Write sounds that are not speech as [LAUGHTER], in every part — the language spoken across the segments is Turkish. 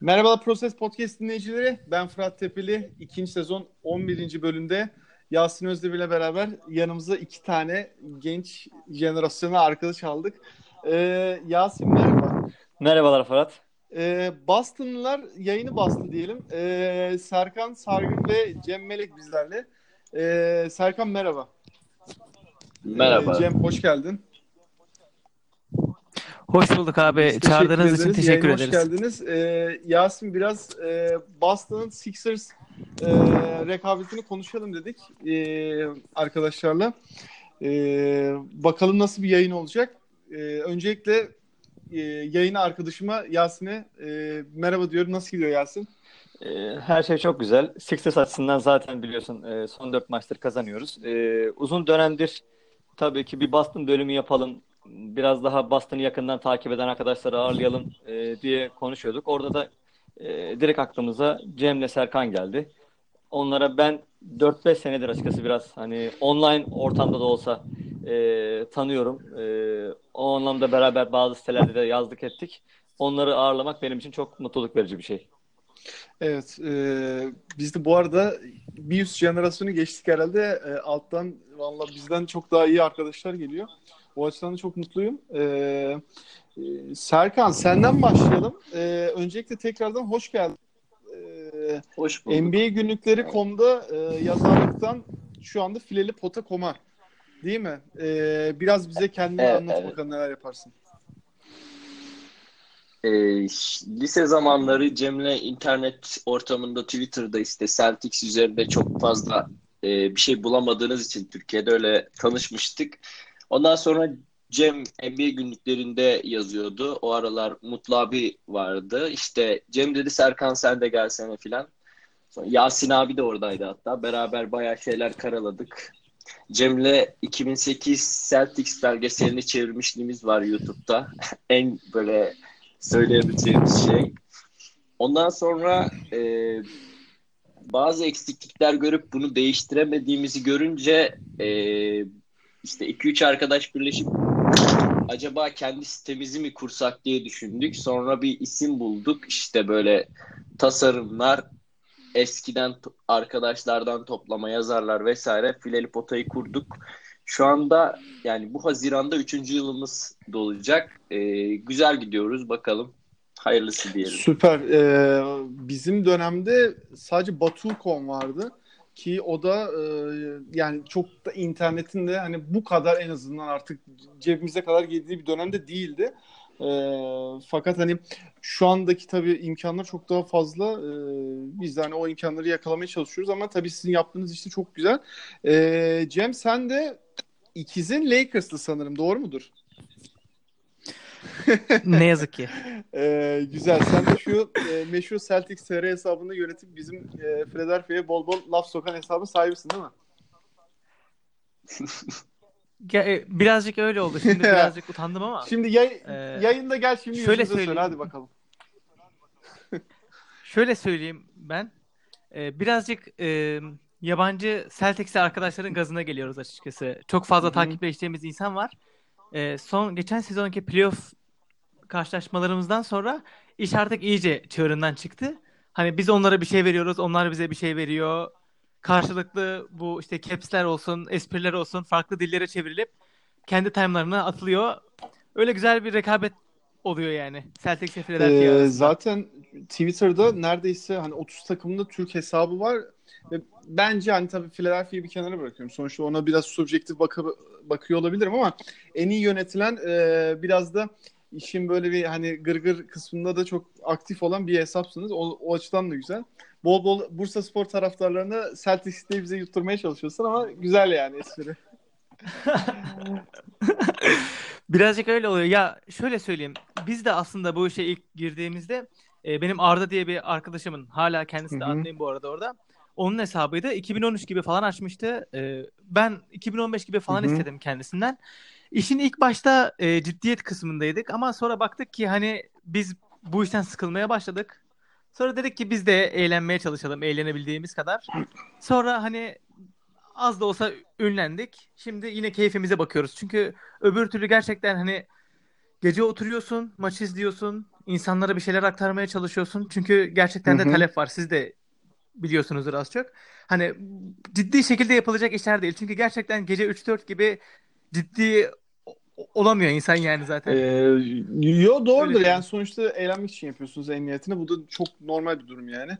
Merhabalar Proses Podcast dinleyicileri. Ben Fırat Tepeli. İkinci sezon 11. bölümde Yasin Özdemir ile beraber yanımıza iki tane genç jenerasyona arkadaş aldık. Ee, Yasin merhaba. Merhabalar Fırat. Ee, Boston'lılar yayını bastı diyelim. Ee, Serkan Sargın ve Cem Melek bizlerle. Ee, Serkan merhaba. Merhaba. Ee, Cem hoş geldin. Hoş bulduk abi. Biz Çağırdığınız için ederiz. teşekkür Yayına ederiz. Hoş geldiniz. Ee, Yasin biraz e, Boston'ın Sixers e, rekabetini konuşalım dedik e, arkadaşlarla. E, bakalım nasıl bir yayın olacak. E, öncelikle e, yayına arkadaşıma Yasin'e e, merhaba diyorum. Nasıl gidiyor Yasin? Ee, Her şey çok güzel. Sixers açısından zaten biliyorsun e, son dört maçtır kazanıyoruz. Ee, Uzun dönemdir tabii ki bir Boston bölümü yapalım. Biraz daha Boston'ı yakından takip eden arkadaşları ağırlayalım e, diye konuşuyorduk. Orada da e, direkt aklımıza Cem'le Serkan geldi. Onlara ben 4-5 senedir açıkçası biraz hani online ortamda da olsa e, tanıyorum. E, o anlamda beraber bazı sitelerde de yazdık ettik. Onları ağırlamak benim için çok mutluluk verici bir şey. Evet. E, biz de bu arada bir üst jenerasyonu geçtik herhalde. E, alttan valla bizden çok daha iyi arkadaşlar geliyor. O açıdan da çok mutluyum. E, e, Serkan senden başlayalım. E, öncelikle tekrardan hoş geldin. E, Hoş bulduk. NBA günlükleri.com'da e, yazarlıktan şu anda fileli pota koma. Değil mi? E, biraz bize kendini Evet, anlat evet. bakalım neler yaparsın. Ee, ş- lise zamanları Cem'le internet ortamında Twitter'da işte Celtics üzerinde çok fazla e, bir şey bulamadığınız için Türkiye'de öyle tanışmıştık. Ondan sonra Cem NBA günlüklerinde yazıyordu. O aralar Mutlu abi vardı. İşte Cem dedi Serkan sen de gelsene filan. Yasin abi de oradaydı hatta. Beraber bayağı şeyler karaladık. Cem'le 2008 Celtics belgeselini çevirmişliğimiz var YouTube'da. [LAUGHS] En böyle söyleyebileceğimiz şey. Ondan sonra e, bazı eksiklikler görüp bunu değiştiremediğimizi görünce e, işte 2-3 arkadaş birleşip acaba kendi sitemizi mi kursak diye düşündük. Sonra bir isim bulduk. İşte böyle tasarımlar eskiden arkadaşlardan toplama yazarlar vesaire Fileli Pota'yı kurduk. Şu anda yani bu Haziran'da 3. yılımız dolacak. Ee, güzel gidiyoruz bakalım. Hayırlısı diyelim. Süper. Ee, bizim dönemde sadece Batu.com vardı ki o da e, yani çok da internetin de hani bu kadar en azından artık cebimize kadar geldiği bir dönemde değildi. Ee, fakat hani şu andaki tabii imkanlar çok daha fazla. Ee, biz de hani o imkanları yakalamaya çalışıyoruz ama tabii sizin yaptığınız işte çok güzel. Ee, Cem sen de ikizin Lakers'lı sanırım doğru mudur? Ne yazık ki. [LAUGHS] Ee, güzel. Sen de şu e, meşhur Celtics TR hesabını yönetip bizim e, Philadelphia'ya bol bol laf sokan hesabın sahibisin değil mi? [LAUGHS] E, Birazcık öyle oldu. Şimdi [LAUGHS] birazcık utandım ama. Şimdi yay- Ee, yayında gel şimdi şöyle söyle. Hadi bakalım. Şöyle söyleyeyim ben. Ee, birazcık e, yabancı Celtics'li arkadaşların gazına geliyoruz açıkçası. Çok fazla Hı hı. takipleştiğimiz insan var. Ee, son geçen sezonki playoff karşılaşmalarımızdan sonra iş artık iyice çığırından çıktı. Hani biz onlara bir şey veriyoruz, onlar bize bir şey veriyor. Karşılıklı bu işte caps'ler olsun, espriler olsun farklı dillere çevrilip kendi time'larına atılıyor. Öyle güzel bir rekabet oluyor yani. Celtics ve Philadelphia Ee, arasında. zaten Twitter'da neredeyse hani 30 takımında Türk hesabı var ve bence hani tabii Philadelphia'yı bir kenara bırakıyorum. Sonuçta ona biraz subjektif bakı- bakıyor olabilirim ama en iyi yönetilen e, biraz da işin böyle bir hani gırgır kısmında da çok aktif olan bir hesapsınız. O, o açıdan da güzel. Bol bol Bursa Spor taraftarlarına Celtics diye bize yutturmaya çalışıyorsun ama güzel yani espri. [LAUGHS] Birazcık öyle oluyor. Ya şöyle söyleyeyim. Biz de aslında bu işe ilk girdiğimizde e, benim Arda diye bir arkadaşımın hala kendisi de admin bu arada orada. Onun hesabıydı. 2013 gibi falan açmıştı. E, ben 2015 gibi falan Hı hı. istedim kendisinden. İşin ilk başta e, ciddiyet kısmındaydık ama sonra baktık ki hani biz bu işten sıkılmaya başladık. Sonra dedik ki biz de eğlenmeye çalışalım eğlenebildiğimiz kadar. Sonra hani az da olsa ünlendik. Şimdi yine keyfimize bakıyoruz. Çünkü öbür türlü gerçekten hani gece oturuyorsun, maç izliyorsun, insanlara bir şeyler aktarmaya çalışıyorsun. Çünkü gerçekten de Hı hı. talep var. Siz de biliyorsunuzdur az çok. Hani ciddi şekilde yapılacak işler değil. Çünkü gerçekten gece 3-4 gibi ciddi olamıyor insan yani zaten. Ee, yo doğrudur Öyle yani sonuçta eğlenmek için yapıyorsunuz en niyetine. Bu da çok normal bir durum yani.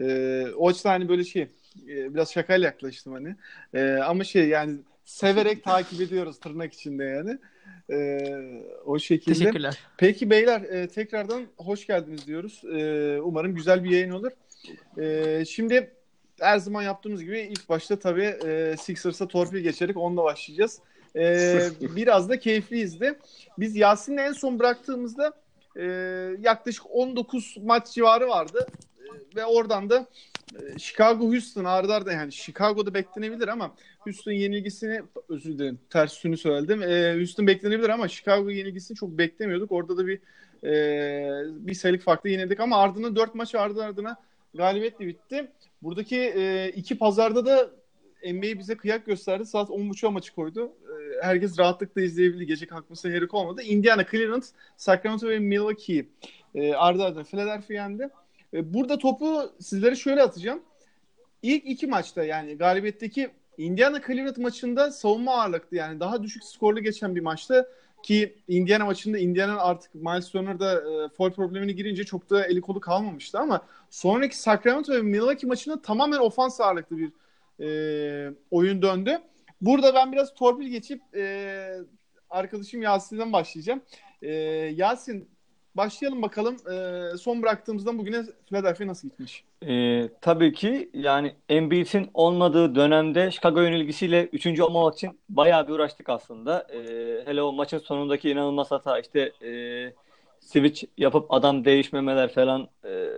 Ee, o açıdan hani böyle şey e, biraz şakayla yaklaştım hani. Ee, ama şey yani severek [LAUGHS] takip ediyoruz tırnak içinde yani. Ee, o şekilde. Teşekkürler. Peki beyler e, tekrardan hoş geldiniz diyoruz. Ee, umarım güzel bir yayın olur. Ee, şimdi her zaman yaptığımız gibi ilk başta tabii e, Sixers'a torpil geçerek onunla başlayacağız. Ee, [LAUGHS] biraz da keyifliyiz de. Biz Yasin'le en son bıraktığımızda e, yaklaşık 19 maç civarı vardı. E, ve oradan da e, Chicago Houston arda arda yani Chicago'da beklenebilir ama Houston yenilgisini özür dilerim ters üstünü söyledim. E, Houston beklenebilir ama Chicago yenilgisini çok beklemiyorduk. Orada da bir e, bir sayılık farklı yenildik ama ardından 4 maç ardı ardına galibiyetle bitti. Buradaki e, iki pazarda da NBA bize kıyak gösterdi. Saat 10.30'a maçı koydu. Herkes rahatlıkla izleyebildi. Gece kalkmasına gerek olmadı. Indiana, Cleveland, Sacramento ve Milwaukee e, ardı ardına Philadelphia yendi. E, burada topu sizlere şöyle atacağım. İlk iki maçta yani galibiyetteki Indiana Cleveland maçında savunma ağırlıklı yani daha düşük skorlu geçen bir maçta ki Indiana maçında Indiana'nın artık Miles Turner'da e, foul problemini girince çok da eli kolu kalmamıştı ama sonraki Sacramento ve Milwaukee maçında tamamen ofans ağırlıklı bir e, oyun döndü. Burada ben biraz torpil geçip e, arkadaşım Yasin'den başlayacağım. E, Yasin başlayalım bakalım. E, son bıraktığımızdan bugüne Philadelphia nasıl gitmiş? Ee, tabii ki yani Embiid'in olmadığı dönemde Chicago yenilgisiyle 3. olmamak için bayağı bir uğraştık aslında. Ee, hele o maçın sonundaki inanılmaz hata işte e, switch yapıp adam değişmemeler falan e,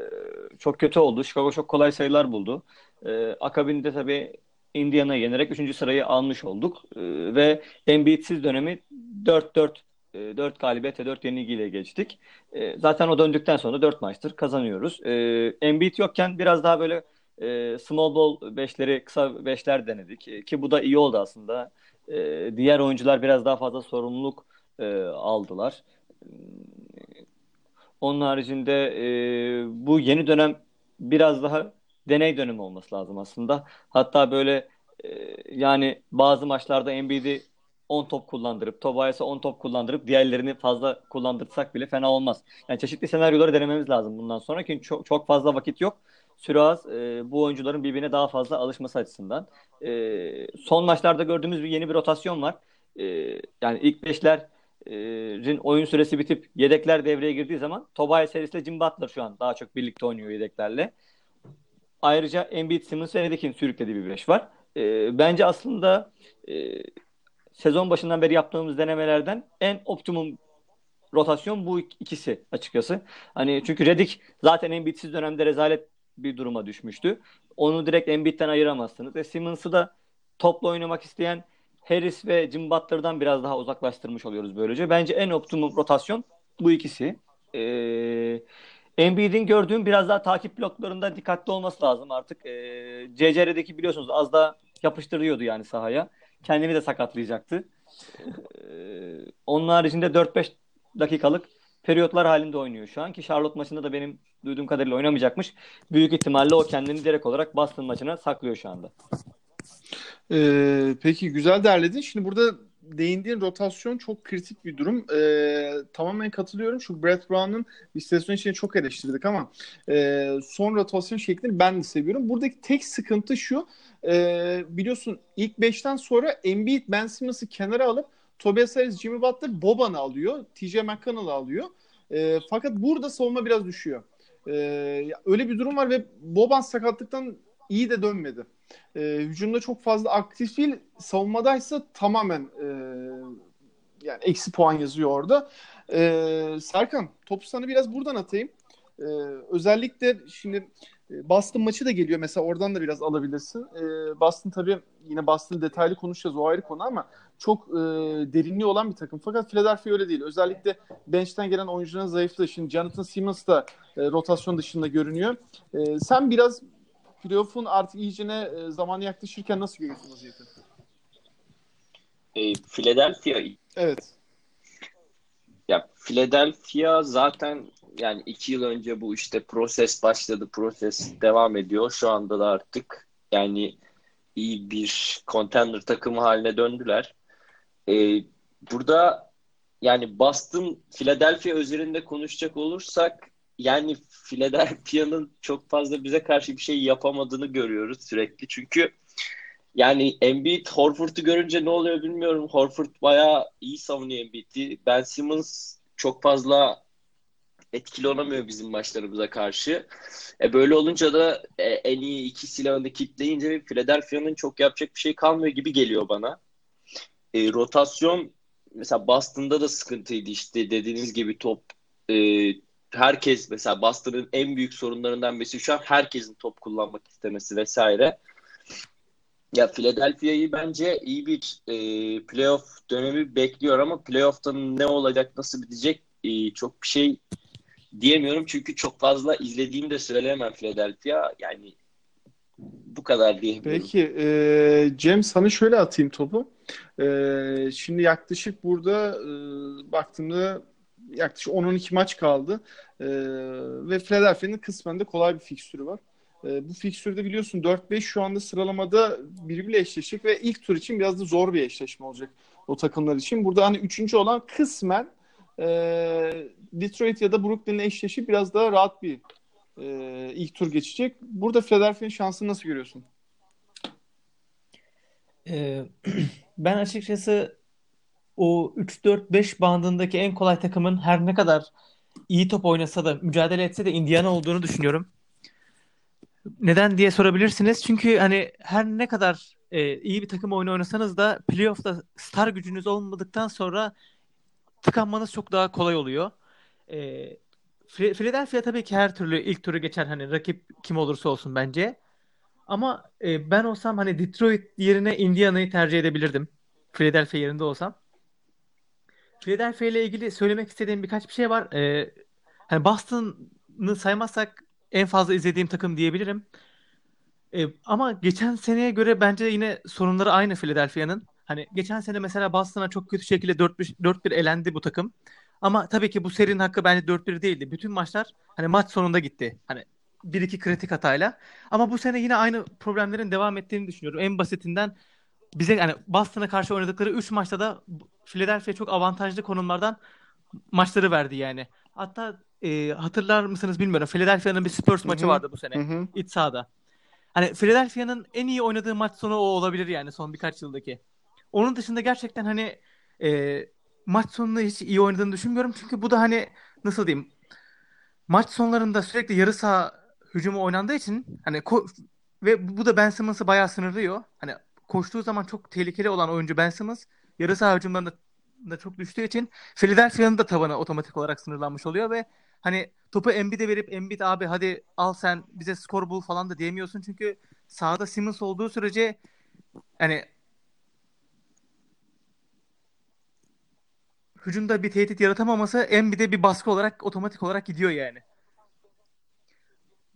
çok kötü oldu. Chicago çok kolay sayılar buldu. E, akabinde tabii Indiana'yı yenerek 3. sırayı almış olduk. E, ve Embiid'siz dönemi 4-4 e, 4 galibiyet ve 4 yenilgiyle geçtik. E, zaten o döndükten sonra 4 maçtır kazanıyoruz. E, Embiid yokken biraz daha böyle e, small ball 5'leri, kısa 5'ler denedik. E, ki bu da iyi oldu aslında. Diğer oyuncular biraz daha fazla sorumluluk aldılar. Onun haricinde bu yeni dönem biraz daha deney dönemi olması lazım aslında. Hatta böyle e, yani bazı maçlarda Embiid'i 10 top kullandırıp, Tobias'a 10 top kullandırıp diğerlerini fazla kullandırsak bile fena olmaz. Yani çeşitli senaryoları denememiz lazım bundan sonra ki çok, çok fazla vakit yok. Süre az. E, bu oyuncuların birbirine daha fazla alışması açısından. E, son maçlarda gördüğümüz bir yeni bir rotasyon var. E, yani ilk beşlerin oyun süresi bitip yedekler devreye girdiği zaman Tobias Harris Jim Butler şu an daha çok birlikte oynuyor yedeklerle. Ayrıca Embiid Simmons ve Nedik'in sürüklediği bir beş var. E, bence aslında e, sezon başından beri yaptığımız denemelerden en optimum rotasyon bu ikisi açıkçası. Hani çünkü Redick zaten Embiid'siz dönemde rezalet bir duruma düşmüştü. Onu direkt Embiid'den ayıramazsınız. E Simmons'ı da topla oynamak isteyen Harris ve Jim Butler'dan biraz daha uzaklaştırmış oluyoruz böylece. Bence en optimum rotasyon bu ikisi. Ee, Embiid'in gördüğüm biraz daha takip bloklarında dikkatli olması lazım artık. Ee, CCR'deki biliyorsunuz az daha yapıştırıyordu yani sahaya. Kendini de sakatlayacaktı. Ee, onun haricinde 4-5 dakikalık periyotlar halinde oynuyor şu an ki Charlotte maçında da benim duyduğum kadarıyla oynamayacakmış. Büyük ihtimalle o kendini direkt olarak Boston maçına saklıyor şu anda. Ee, peki güzel derledin. Şimdi burada değindiğin rotasyon çok kritik bir durum. Ee, tamamen katılıyorum. Çünkü Brett Brown'un istatisyon içine çok eleştirdik ama e, son rotasyon şeklini ben de seviyorum. Buradaki tek sıkıntı şu. E, biliyorsun ilk 5'ten sonra Embiid, Ben Simmons'ı kenara alıp Tobias Harris, Jimmy Butler, Boban'ı alıyor. TJ McConnell'ı alıyor. E, fakat burada savunma biraz düşüyor. E, öyle bir durum var ve Boban sakatlıktan iyi de dönmedi. E, hücumda çok fazla aktif değil. Savunmadaysa tamamen e, yani eksi puan yazıyor orada. E, Serkan topu sana biraz buradan atayım. E, özellikle şimdi Boston maçı da geliyor. Mesela oradan da biraz alabilirsin. E, Boston tabii yine Boston detaylı konuşacağız. O ayrı konu ama çok e, derinliği olan bir takım. Fakat Philadelphia öyle değil. Özellikle bench'ten gelen oyuncuların zayıflığı. Şimdi Jonathan Simmons da e, rotasyon dışında görünüyor. E, sen biraz playoff'un artık iyicene e, zamanı yaklaşırken nasıl görüyorsun vaziyeti? E, Philadelphia Evet. Ya Philadelphia zaten yani iki yıl önce bu işte proses başladı, proses devam ediyor. Şu anda da artık yani iyi bir contender takımı haline döndüler. Ee, burada yani Boston, Philadelphia üzerinde konuşacak olursak yani Philadelphia'nın çok fazla bize karşı bir şey yapamadığını görüyoruz sürekli. Çünkü yani Embiid Horford'u görünce ne oluyor bilmiyorum. Horford bayağı iyi savunuyor Embiid'i. Ben Simmons çok fazla etkili olamıyor bizim maçlarımıza karşı. E böyle olunca da e, en iyi iki silahını kitleyince Philadelphia'nın çok yapacak bir şey kalmıyor gibi geliyor bana. E, rotasyon mesela Boston'da da sıkıntıydı işte dediğiniz gibi top e, herkes mesela Boston'ın en büyük sorunlarından birisi şu an herkesin top kullanmak istemesi vesaire. Ya Philadelphia'yı bence iyi bir e, playoff dönemi bekliyor ama playoff'ta ne olacak, nasıl bitecek e, çok bir şey diyemiyorum. Çünkü çok fazla izlediğimi de söyleyemem Philadelphia. Yani bu kadar diyebilirim. Peki e, Cem sana şöyle atayım topu. E, şimdi yaklaşık burada e, baktığımda yaklaşık 10-12 maç kaldı. E, ve Philadelphia'nın kısmen de kolay bir fikstürü var. E, bu fikstürde biliyorsun 4-5 şu anda sıralamada birbiriyle eşleşecek ve ilk tur için biraz da zor bir eşleşme olacak o takımlar için. Burada hani üçüncü olan kısmen e, Detroit ya da Brooklyn'le eşleşip biraz daha rahat bir e, ilk tur geçecek. Burada Philadelphia'nın şansını nasıl görüyorsun? Ee, [CLEARS THROAT] ben açıkçası o 3-4-5 bandındaki en kolay takımın her ne kadar iyi top oynasa da mücadele etse de Indiana olduğunu düşünüyorum. Neden diye sorabilirsiniz. Çünkü hani her ne kadar e, iyi bir takım oyunu oynasanız da playoff'ta star gücünüz olmadıktan sonra tıkanmanız çok daha kolay oluyor. E, Philadelphia tabii ki her türlü ilk turu geçer hani rakip kim olursa olsun bence. Ama e, ben olsam hani Detroit yerine Indiana'yı tercih edebilirdim. Philadelphia yerinde olsam. Philadelphia ile ilgili söylemek istediğim birkaç bir şey var. E, hani Boston'ı saymazsak en fazla izlediğim takım diyebilirim. E, ama geçen seneye göre bence yine sorunları aynı Philadelphia'nın. Hani geçen sene mesela Boston'a çok kötü şekilde 4-1 elendi bu takım. Ama tabii ki bu serinin hakkı bence 4-1 değildi. Bütün maçlar hani maç sonunda gitti. Hani bir iki kritik hatayla. Ama bu sene yine aynı problemlerin devam ettiğini düşünüyorum. En basitinden bize yani Boston'a karşı oynadıkları 3 maçta da Philadelphia çok avantajlı konumlardan maçları verdi yani. Hatta e, hatırlar mısınız bilmiyorum. Philadelphia'nın bir Spurs Hı-hı. maçı vardı bu sene. Hı-hı. İç sahada. Hani Philadelphia'nın en iyi oynadığı maç sonu o olabilir yani son birkaç yıldaki. Onun dışında gerçekten hani e, maç sonunda hiç iyi oynadığını düşünmüyorum. Çünkü bu da hani nasıl diyeyim maç sonlarında sürekli yarı saha hücumu oynandığı için hani ko- ve bu da Ben Simmons'ı bayağı sınırlıyor. Hani koştuğu zaman çok tehlikeli olan oyuncu Ben Simmons yarı saha hücumlarında da çok düştüğü için Philadelphia'nın da tavanı otomatik olarak sınırlanmış oluyor ve hani topu Embiid'e verip Embiid abi hadi al sen bize skor bul falan da diyemiyorsun çünkü sahada Simmons olduğu sürece hani hücumda bir tehdit yaratamaması Embiid'e bir baskı olarak otomatik olarak gidiyor yani.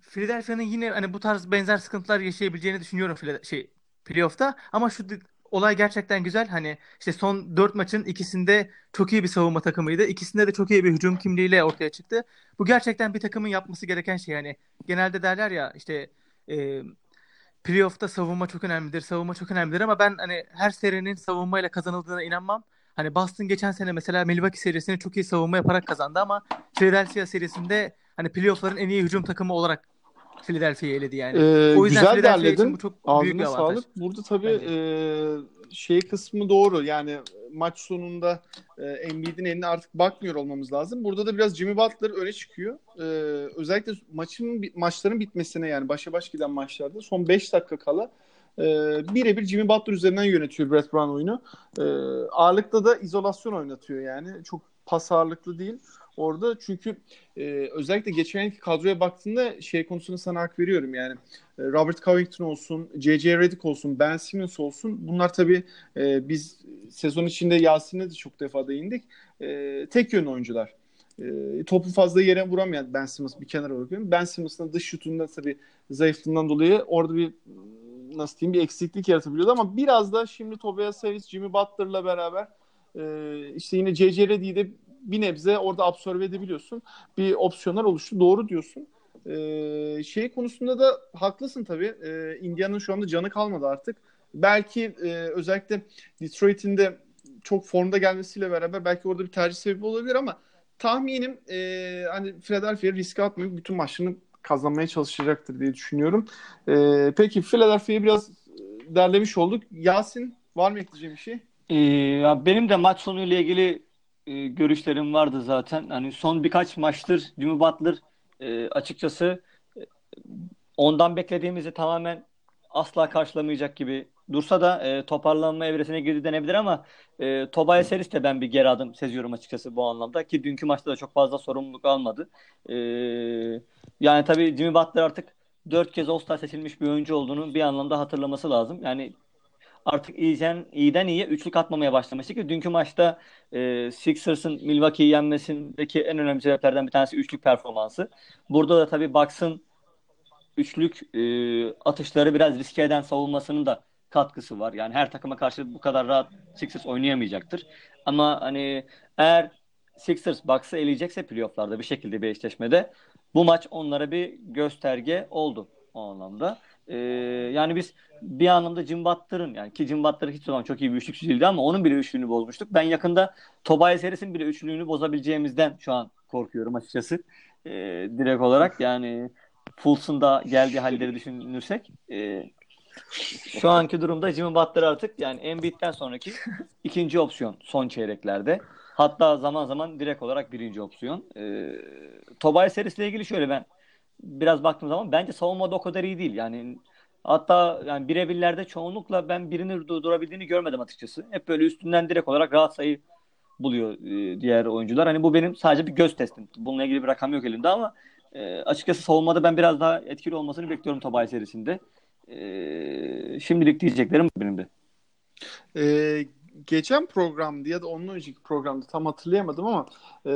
Philadelphia'nın yine hani bu tarz benzer sıkıntılar yaşayabileceğini düşünüyorum şey playoff'ta ama şu olay gerçekten güzel. Hani işte son 4 maçın ikisinde çok iyi bir savunma takımıydı. İkisinde de çok iyi bir hücum kimliğiyle ortaya çıktı. Bu gerçekten bir takımın yapması gereken şey. Yani genelde derler ya işte e, playoff'ta savunma çok önemlidir, savunma çok önemlidir ama ben hani her serinin savunmayla kazanıldığına inanmam. Hani Boston geçen sene mesela Milwaukee serisini çok iyi savunma yaparak kazandı ama Philadelphia serisinde hani playoff'ların en iyi hücum takımı olarak Philadelphia'yı eledi yani. Ee, o yüzden güzel derledin. bu çok büyük Ağzına bir avantaj. sağlık. Burada tabii e, şey kısmı doğru. Yani maç sonunda e, Embiid'in eline artık bakmıyor olmamız lazım. Burada da biraz Jimmy Butler öne çıkıyor. E, özellikle maçın maçların bitmesine yani başa baş giden maçlarda son 5 dakika kala e, birebir Jimmy Butler üzerinden yönetiyor Brett Brown oyunu. E, ağırlıkta da izolasyon oynatıyor yani. Çok pas ağırlıklı değil orada. Çünkü e, özellikle geçen yılki kadroya baktığında şey konusunda sana hak veriyorum yani. E, Robert Covington olsun, J.J. Redick olsun, Ben Simmons olsun. Bunlar tabii e, biz sezon içinde Yasin'e de çok defa değindik. E, tek yön oyuncular. E, topu fazla yere vuramayan Ben Simmons bir kenara bırakıyorum. Ben Simmons'ın dış şutunda tabii zayıflığından dolayı orada bir nasıl diyeyim bir eksiklik yaratabiliyordu ama biraz da şimdi Tobias Harris, Jimmy Butler'la beraber e, işte yine J.J. Redick'i de bir nebze orada absorbe edebiliyorsun. Bir opsiyonlar oluştu. Doğru diyorsun. Ee, şey konusunda da haklısın tabii. Ee, Indiana'nın şu anda canı kalmadı artık. Belki e, özellikle Detroit'in de çok formda gelmesiyle beraber belki orada bir tercih sebebi olabilir ama tahminim e, hani Philadelphia riske atmayıp bütün maçlarını kazanmaya çalışacaktır diye düşünüyorum. E, peki Philadelphia'yı biraz derlemiş olduk. Yasin var mı ekleyeceğim bir şey? Ee, benim de maç sonuyla ilgili e, görüşlerim vardı zaten. Hani son birkaç maçtır Jimmy Butler e, açıkçası e, ondan beklediğimizi tamamen asla karşılamayacak gibi dursa da e, toparlanma evresine girdi denebilir ama e, Tobias Harris de ben bir geri adım seziyorum açıkçası bu anlamda ki dünkü maçta da çok fazla sorumluluk almadı. E, yani tabii Jimmy Butler artık dört kez All-Star seçilmiş bir oyuncu olduğunu bir anlamda hatırlaması lazım. Yani artık iyiden, iyiden iyiye üçlük atmamaya başlamıştı ki dünkü maçta e, Sixers'ın Milwaukee'yi yenmesindeki en önemli sebeplerden bir tanesi üçlük performansı. Burada da tabii Bucks'ın üçlük e, atışları biraz riske eden savunmasının da katkısı var. Yani her takıma karşı bu kadar rahat Sixers oynayamayacaktır. Ama hani eğer Sixers Bucks'ı eleyecekse playofflarda bir şekilde bir eşleşmede bu maç onlara bir gösterge oldu o anlamda. Ee, yani biz bir anlamda Jim Butler'ın yani ki Jim Butler hiç zaman çok iyi bir üçlükçü değildi ama onun bile üçlüğünü bozmuştuk. Ben yakında Tobias Harris'in bile üçlüğünü bozabileceğimizden şu an korkuyorum açıkçası. Ee, direkt olarak yani Fultz'un da geldiği halleri düşünürsek e, şu anki durumda Jimmy Butler artık yani Embiid'den sonraki ikinci opsiyon son çeyreklerde. Hatta zaman zaman direkt olarak birinci opsiyon. E, Tobias Harris ile ilgili şöyle ben biraz baktığım zaman bence savunmada o kadar iyi değil. Yani hatta yani birebirlerde çoğunlukla ben birini durdurabildiğini görmedim açıkçası. Hep böyle üstünden direkt olarak rahat sayı buluyor e, diğer oyuncular. Hani bu benim sadece bir göz testim. Bununla ilgili bir rakam yok elimde ama e, açıkçası savunmada ben biraz daha etkili olmasını bekliyorum Tobias Harris'in de. E, şimdilik diyeceklerim benim de. Ee, geçen programda ya da ondan önceki programda tam hatırlayamadım ama e,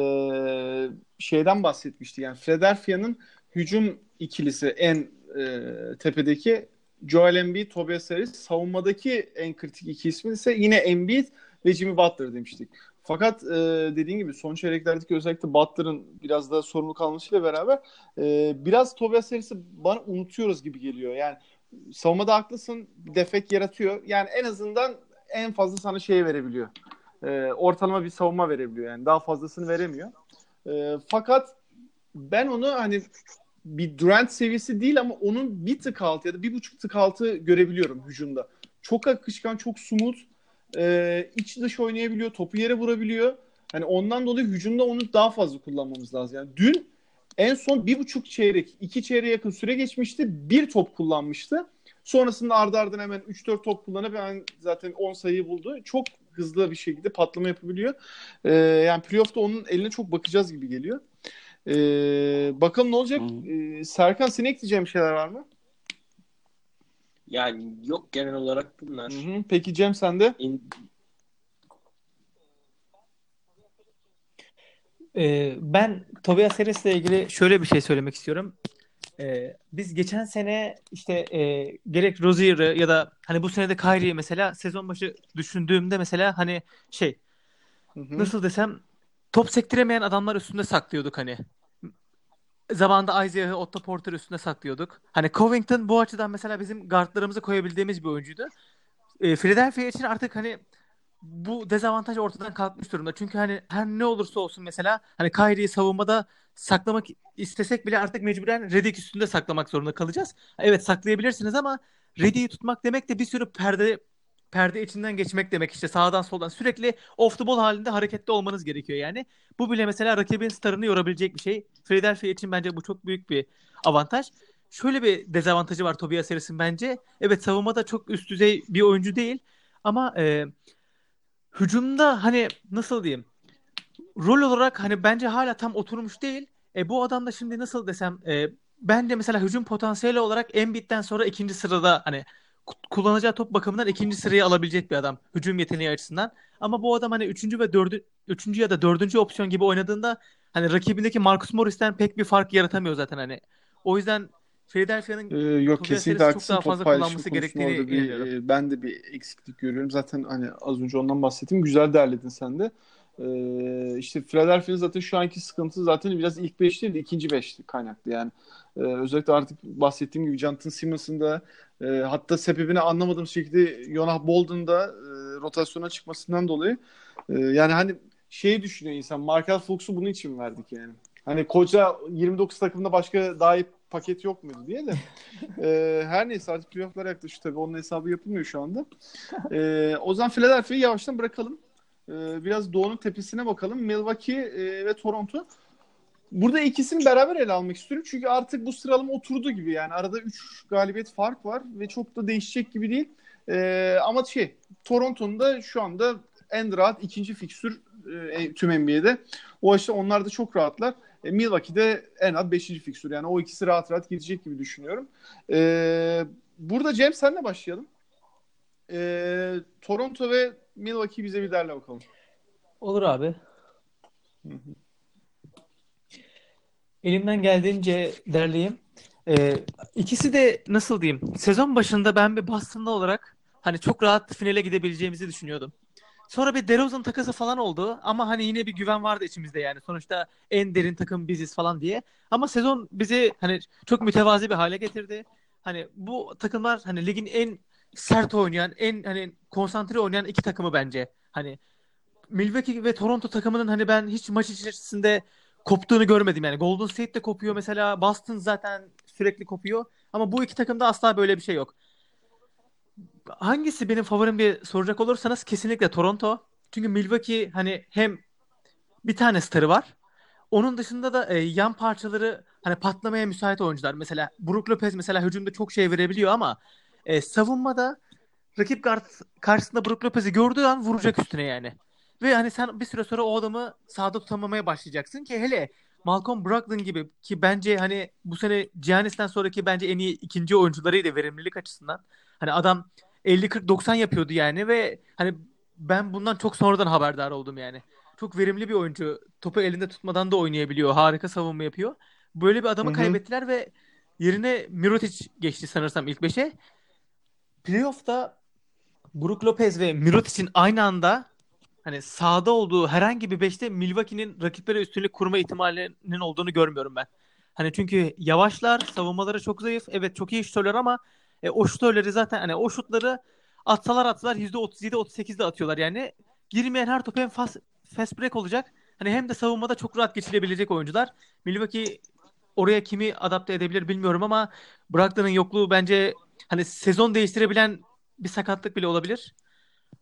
şeyden bahsetmişti. Yani Philadelphia'nın hücum ikilisi en e, tepedeki Joel Embiid, Tobias Harris. Savunmadaki en kritik iki ismi ise yine Embiid ve Jimmy Butler demiştik. Fakat e, dediğin gibi son çeyreklerdeki özellikle Butler'ın biraz daha sorumluluk almasıyla beraber e, biraz Tobias Harris'i bana unutuyoruz gibi geliyor. Yani savunmada haklısın. Defek yaratıyor. Yani en azından en fazla sana şey verebiliyor. E, ortalama bir savunma verebiliyor. Yani daha fazlasını veremiyor. E, fakat ben onu hani bir Durant seviyesi değil ama onun bir tık altı ya da bir buçuk tık altı görebiliyorum hücumda. Çok akışkan, çok smooth. E, iç dış oynayabiliyor. Topu yere vurabiliyor. Hani ondan dolayı hücumda onu daha fazla kullanmamız lazım. Yani dün en son bir buçuk çeyrek, iki çeyreğe yakın süre geçmişti. Bir top kullanmıştı. Sonrasında ardı ardına hemen 3-4 top kullanıp hemen zaten 10 sayıyı buldu. Çok hızlı bir şekilde patlama yapabiliyor. Ee, yani playoff'ta onun eline çok bakacağız gibi geliyor. Ee, bakalım ne olacak? Ee, Serkan senin ekleyeceğin şeyler var mı? Yani yok genel olarak bunlar. Hı hı. Peki Cem sende? İn- Ee, ben Tobias Harris'le ilgili şöyle bir şey söylemek istiyorum. Ee, biz geçen sene işte e, gerek Rozier'ı ya da hani bu sene de Kyrie'yi mesela sezon başı düşündüğümde mesela hani şey Hı hı. nasıl desem top sektiremeyen adamlar üstünde saklıyorduk hani. Zamanında Isaiah'ı Otto Porter üstünde saklıyorduk. Hani Covington bu açıdan mesela bizim guardlarımızı koyabildiğimiz bir oyuncuydu. E, Philadelphia için artık hani bu dezavantaj ortadan kalkmış durumda. Çünkü hani her ne olursa olsun mesela hani Kyrie'yi savunmada saklamak istesek bile artık mecburen Redick üstünde saklamak zorunda kalacağız. Evet saklayabilirsiniz ama Redick'i tutmak demek de bir sürü perde perde içinden geçmek demek işte sağdan soldan sürekli off the ball halinde hareketli olmanız gerekiyor yani. Bu bile mesela rakibin starını yorabilecek bir şey. Philadelphia için bence bu çok büyük bir avantaj. Şöyle bir dezavantajı var Tobias Harris'in bence. Evet savunmada çok üst düzey bir oyuncu değil ama e, hücumda hani nasıl diyeyim rol olarak hani bence hala tam oturmuş değil. E, bu adam da şimdi nasıl desem e, bence mesela hücum potansiyeli olarak Embiid'den sonra ikinci sırada hani kullanacağı top bakımından ikinci sırayı alabilecek bir adam hücum yeteneği açısından. Ama bu adam hani üçüncü ve dördü, üçüncü ya da dördüncü opsiyon gibi oynadığında hani rakibindeki Marcus Morris'ten pek bir fark yaratamıyor zaten hani. O yüzden Philadelphia'nın Ee, yok kesinlikle çok daha fazla kullanması gerektiğini bir, e, ben de bir eksiklik görüyorum. Zaten hani az önce ondan bahsettim. Güzel derledin sen de. Ee, işte Philadelphia'nın zaten şu anki sıkıntısı zaten biraz ilk 5 değil de ikinci 5 kaynaklı yani. Ee, özellikle artık bahsettiğim gibi Jonathan Simmons'ın da e, hatta sebebini anlamadığım şekilde Jonah Bolden'ın da e, rotasyona çıkmasından dolayı e, yani hani şey düşünüyor insan Markel Fultz'u bunun için verdik yani. Hani koca 29 takımda başka daha iyi paket yok muydu diye de. [LAUGHS] e, her neyse artık playoff'lara yaklaşıyor tabii. Onun hesabı yapılmıyor şu anda. E, o zaman Philadelphia'yı yavaştan bırakalım. E, biraz Doğu'nun tepesine bakalım. Milwaukee e, ve Toronto. Burada ikisini beraber ele almak istiyorum. Çünkü artık bu sıralama oturdu gibi yani. Arada 3 galibiyet fark var ve çok da değişecek gibi değil. E, ama şey Toronto'nun da şu anda en rahat ikinci fikstür e, tüm NBA'de. O açıdan onlar da çok rahatlar. E, Milwaukee'de en az 5. fikstür. Yani o ikisi rahat rahat gidecek gibi düşünüyorum. E, burada Cem senle başlayalım. E, Toronto ve Milwaukee bize bir derle bakalım. Olur abi. Elimden geldiğince derleyeyim. Ee, ikisi de nasıl diyeyim? Sezon başında ben bir Boston'da olarak hani çok rahat finale gidebileceğimizi düşünüyordum. Sonra bir DeRozan takası falan oldu ama hani yine bir güven vardı içimizde yani. Sonuçta en derin takım biziz falan diye. Ama sezon bizi hani çok mütevazi bir hale getirdi. Hani bu takımlar hani ligin en sert oynayan, en hani konsantre oynayan iki takımı bence. Hani Milwaukee ve Toronto takımının hani ben hiç maç içerisinde koptuğunu görmedim yani. Golden State de kopuyor mesela. Boston zaten sürekli kopuyor. Ama bu iki takımda asla böyle bir şey yok. Hangisi benim favorim diye soracak olursanız kesinlikle Toronto. Çünkü Milwaukee hani hem bir tane starı var. Onun dışında da e, yan parçaları hani patlamaya müsait oyuncular. Mesela Brook Lopez mesela hücumda çok şey verebiliyor ama e, savunmada rakip guard karşısında Brook Lopez'i gördüğü an vuracak üstüne yani. Ve hani sen bir süre sonra o adamı sahada tutamamaya başlayacaksın ki hele Malcolm Brogdon gibi ki bence hani bu sene Giannis'ten sonraki bence en iyi ikinci oyuncularıydı verimlilik açısından. Hani adam 50-40-90 yapıyordu yani ve hani ben bundan çok sonradan haberdar oldum yani. Çok verimli bir oyuncu. Topu elinde tutmadan da oynayabiliyor. Harika savunma yapıyor. Böyle bir adamı Hı hı. kaybettiler ve yerine Mirotic geçti sanırsam ilk beşe. Playoff'ta Brook Lopez ve Mirotic'in aynı anda hani sahada olduğu herhangi bir beşte Milwaukee'nin rakiplere üstünlük kurma ihtimalinin olduğunu görmüyorum ben. Hani çünkü yavaşlar, savunmaları çok zayıf. Evet çok iyi şutörler ama e, o şutörleri zaten hani o şutları atsalar atsalar %37-38'de atıyorlar yani. Girmeyen her top hem fast, fast break olacak. Hani hem de savunmada çok rahat geçilebilecek oyuncular. Milwaukee oraya kimi adapte edebilir bilmiyorum ama Brogdon'un yokluğu bence hani sezon değiştirebilen bir sakatlık bile olabilir.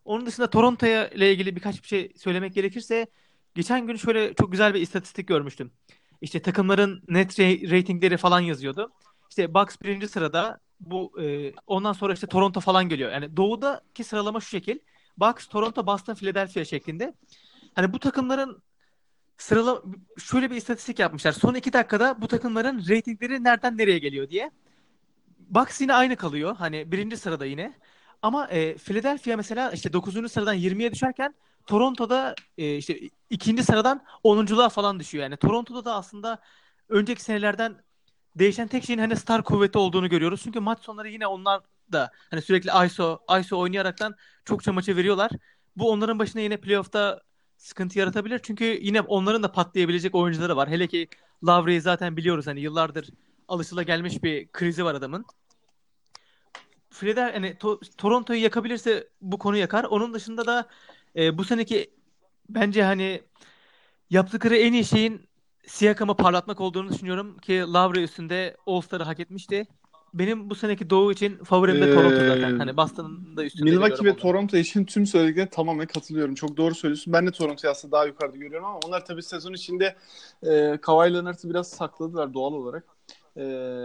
Onun dışında Toronto'ya ile ilgili birkaç bir şey söylemek gerekirse geçen gün şöyle çok güzel bir istatistik görmüştüm. İşte takımların net ra- ratingleri falan yazıyordu. İşte Bucks birinci sırada bu e, ondan sonra işte Toronto falan geliyor. Yani doğudaki sıralama şu şekil. Bucks, Toronto, Boston, Philadelphia şeklinde. Hani bu takımların sırala şöyle bir istatistik yapmışlar. Son iki dakikada bu takımların ratingleri nereden nereye geliyor diye. Bucks yine aynı kalıyor. Hani birinci sırada yine. Ama e, Philadelphia mesela işte 9. sıradan 20'ye düşerken Toronto'da e, işte ikinci sıradan 10'unculuğa falan düşüyor. Yani Toronto'da da aslında önceki senelerden değişen tek şeyin hani star kuvveti olduğunu görüyoruz. Çünkü maç sonları yine onlar da hani sürekli ISO ISO oynayaraktan çokça maçı veriyorlar. Bu onların başına yine playoff'ta sıkıntı yaratabilir. Çünkü yine onların da patlayabilecek oyuncuları var. Hele ki Lowry'i zaten biliyoruz hani yıllardır alışılagelmiş bir krizi var adamın. Philadelphia hani To- Toronto'yu yakabilirse bu konu yakar. Onun dışında da e, bu seneki bence hani yaptıkları en iyi şeyin Siakam'ı parlatmak olduğunu düşünüyorum ki Lowry üstünde All-Star'ı hak etmişti. Benim bu seneki Doğu için favorim de Toronto Ee, zaten. Hani Boston'ın da üstünde Milwaukee ve onları. Toronto için tüm söylediklerine tamamen katılıyorum. Çok doğru söylüyorsun. Ben de Toronto'yu aslında daha yukarıda görüyorum ama onlar tabii sezon içinde e, Kawhi Leonard'ı biraz sakladılar doğal olarak. E,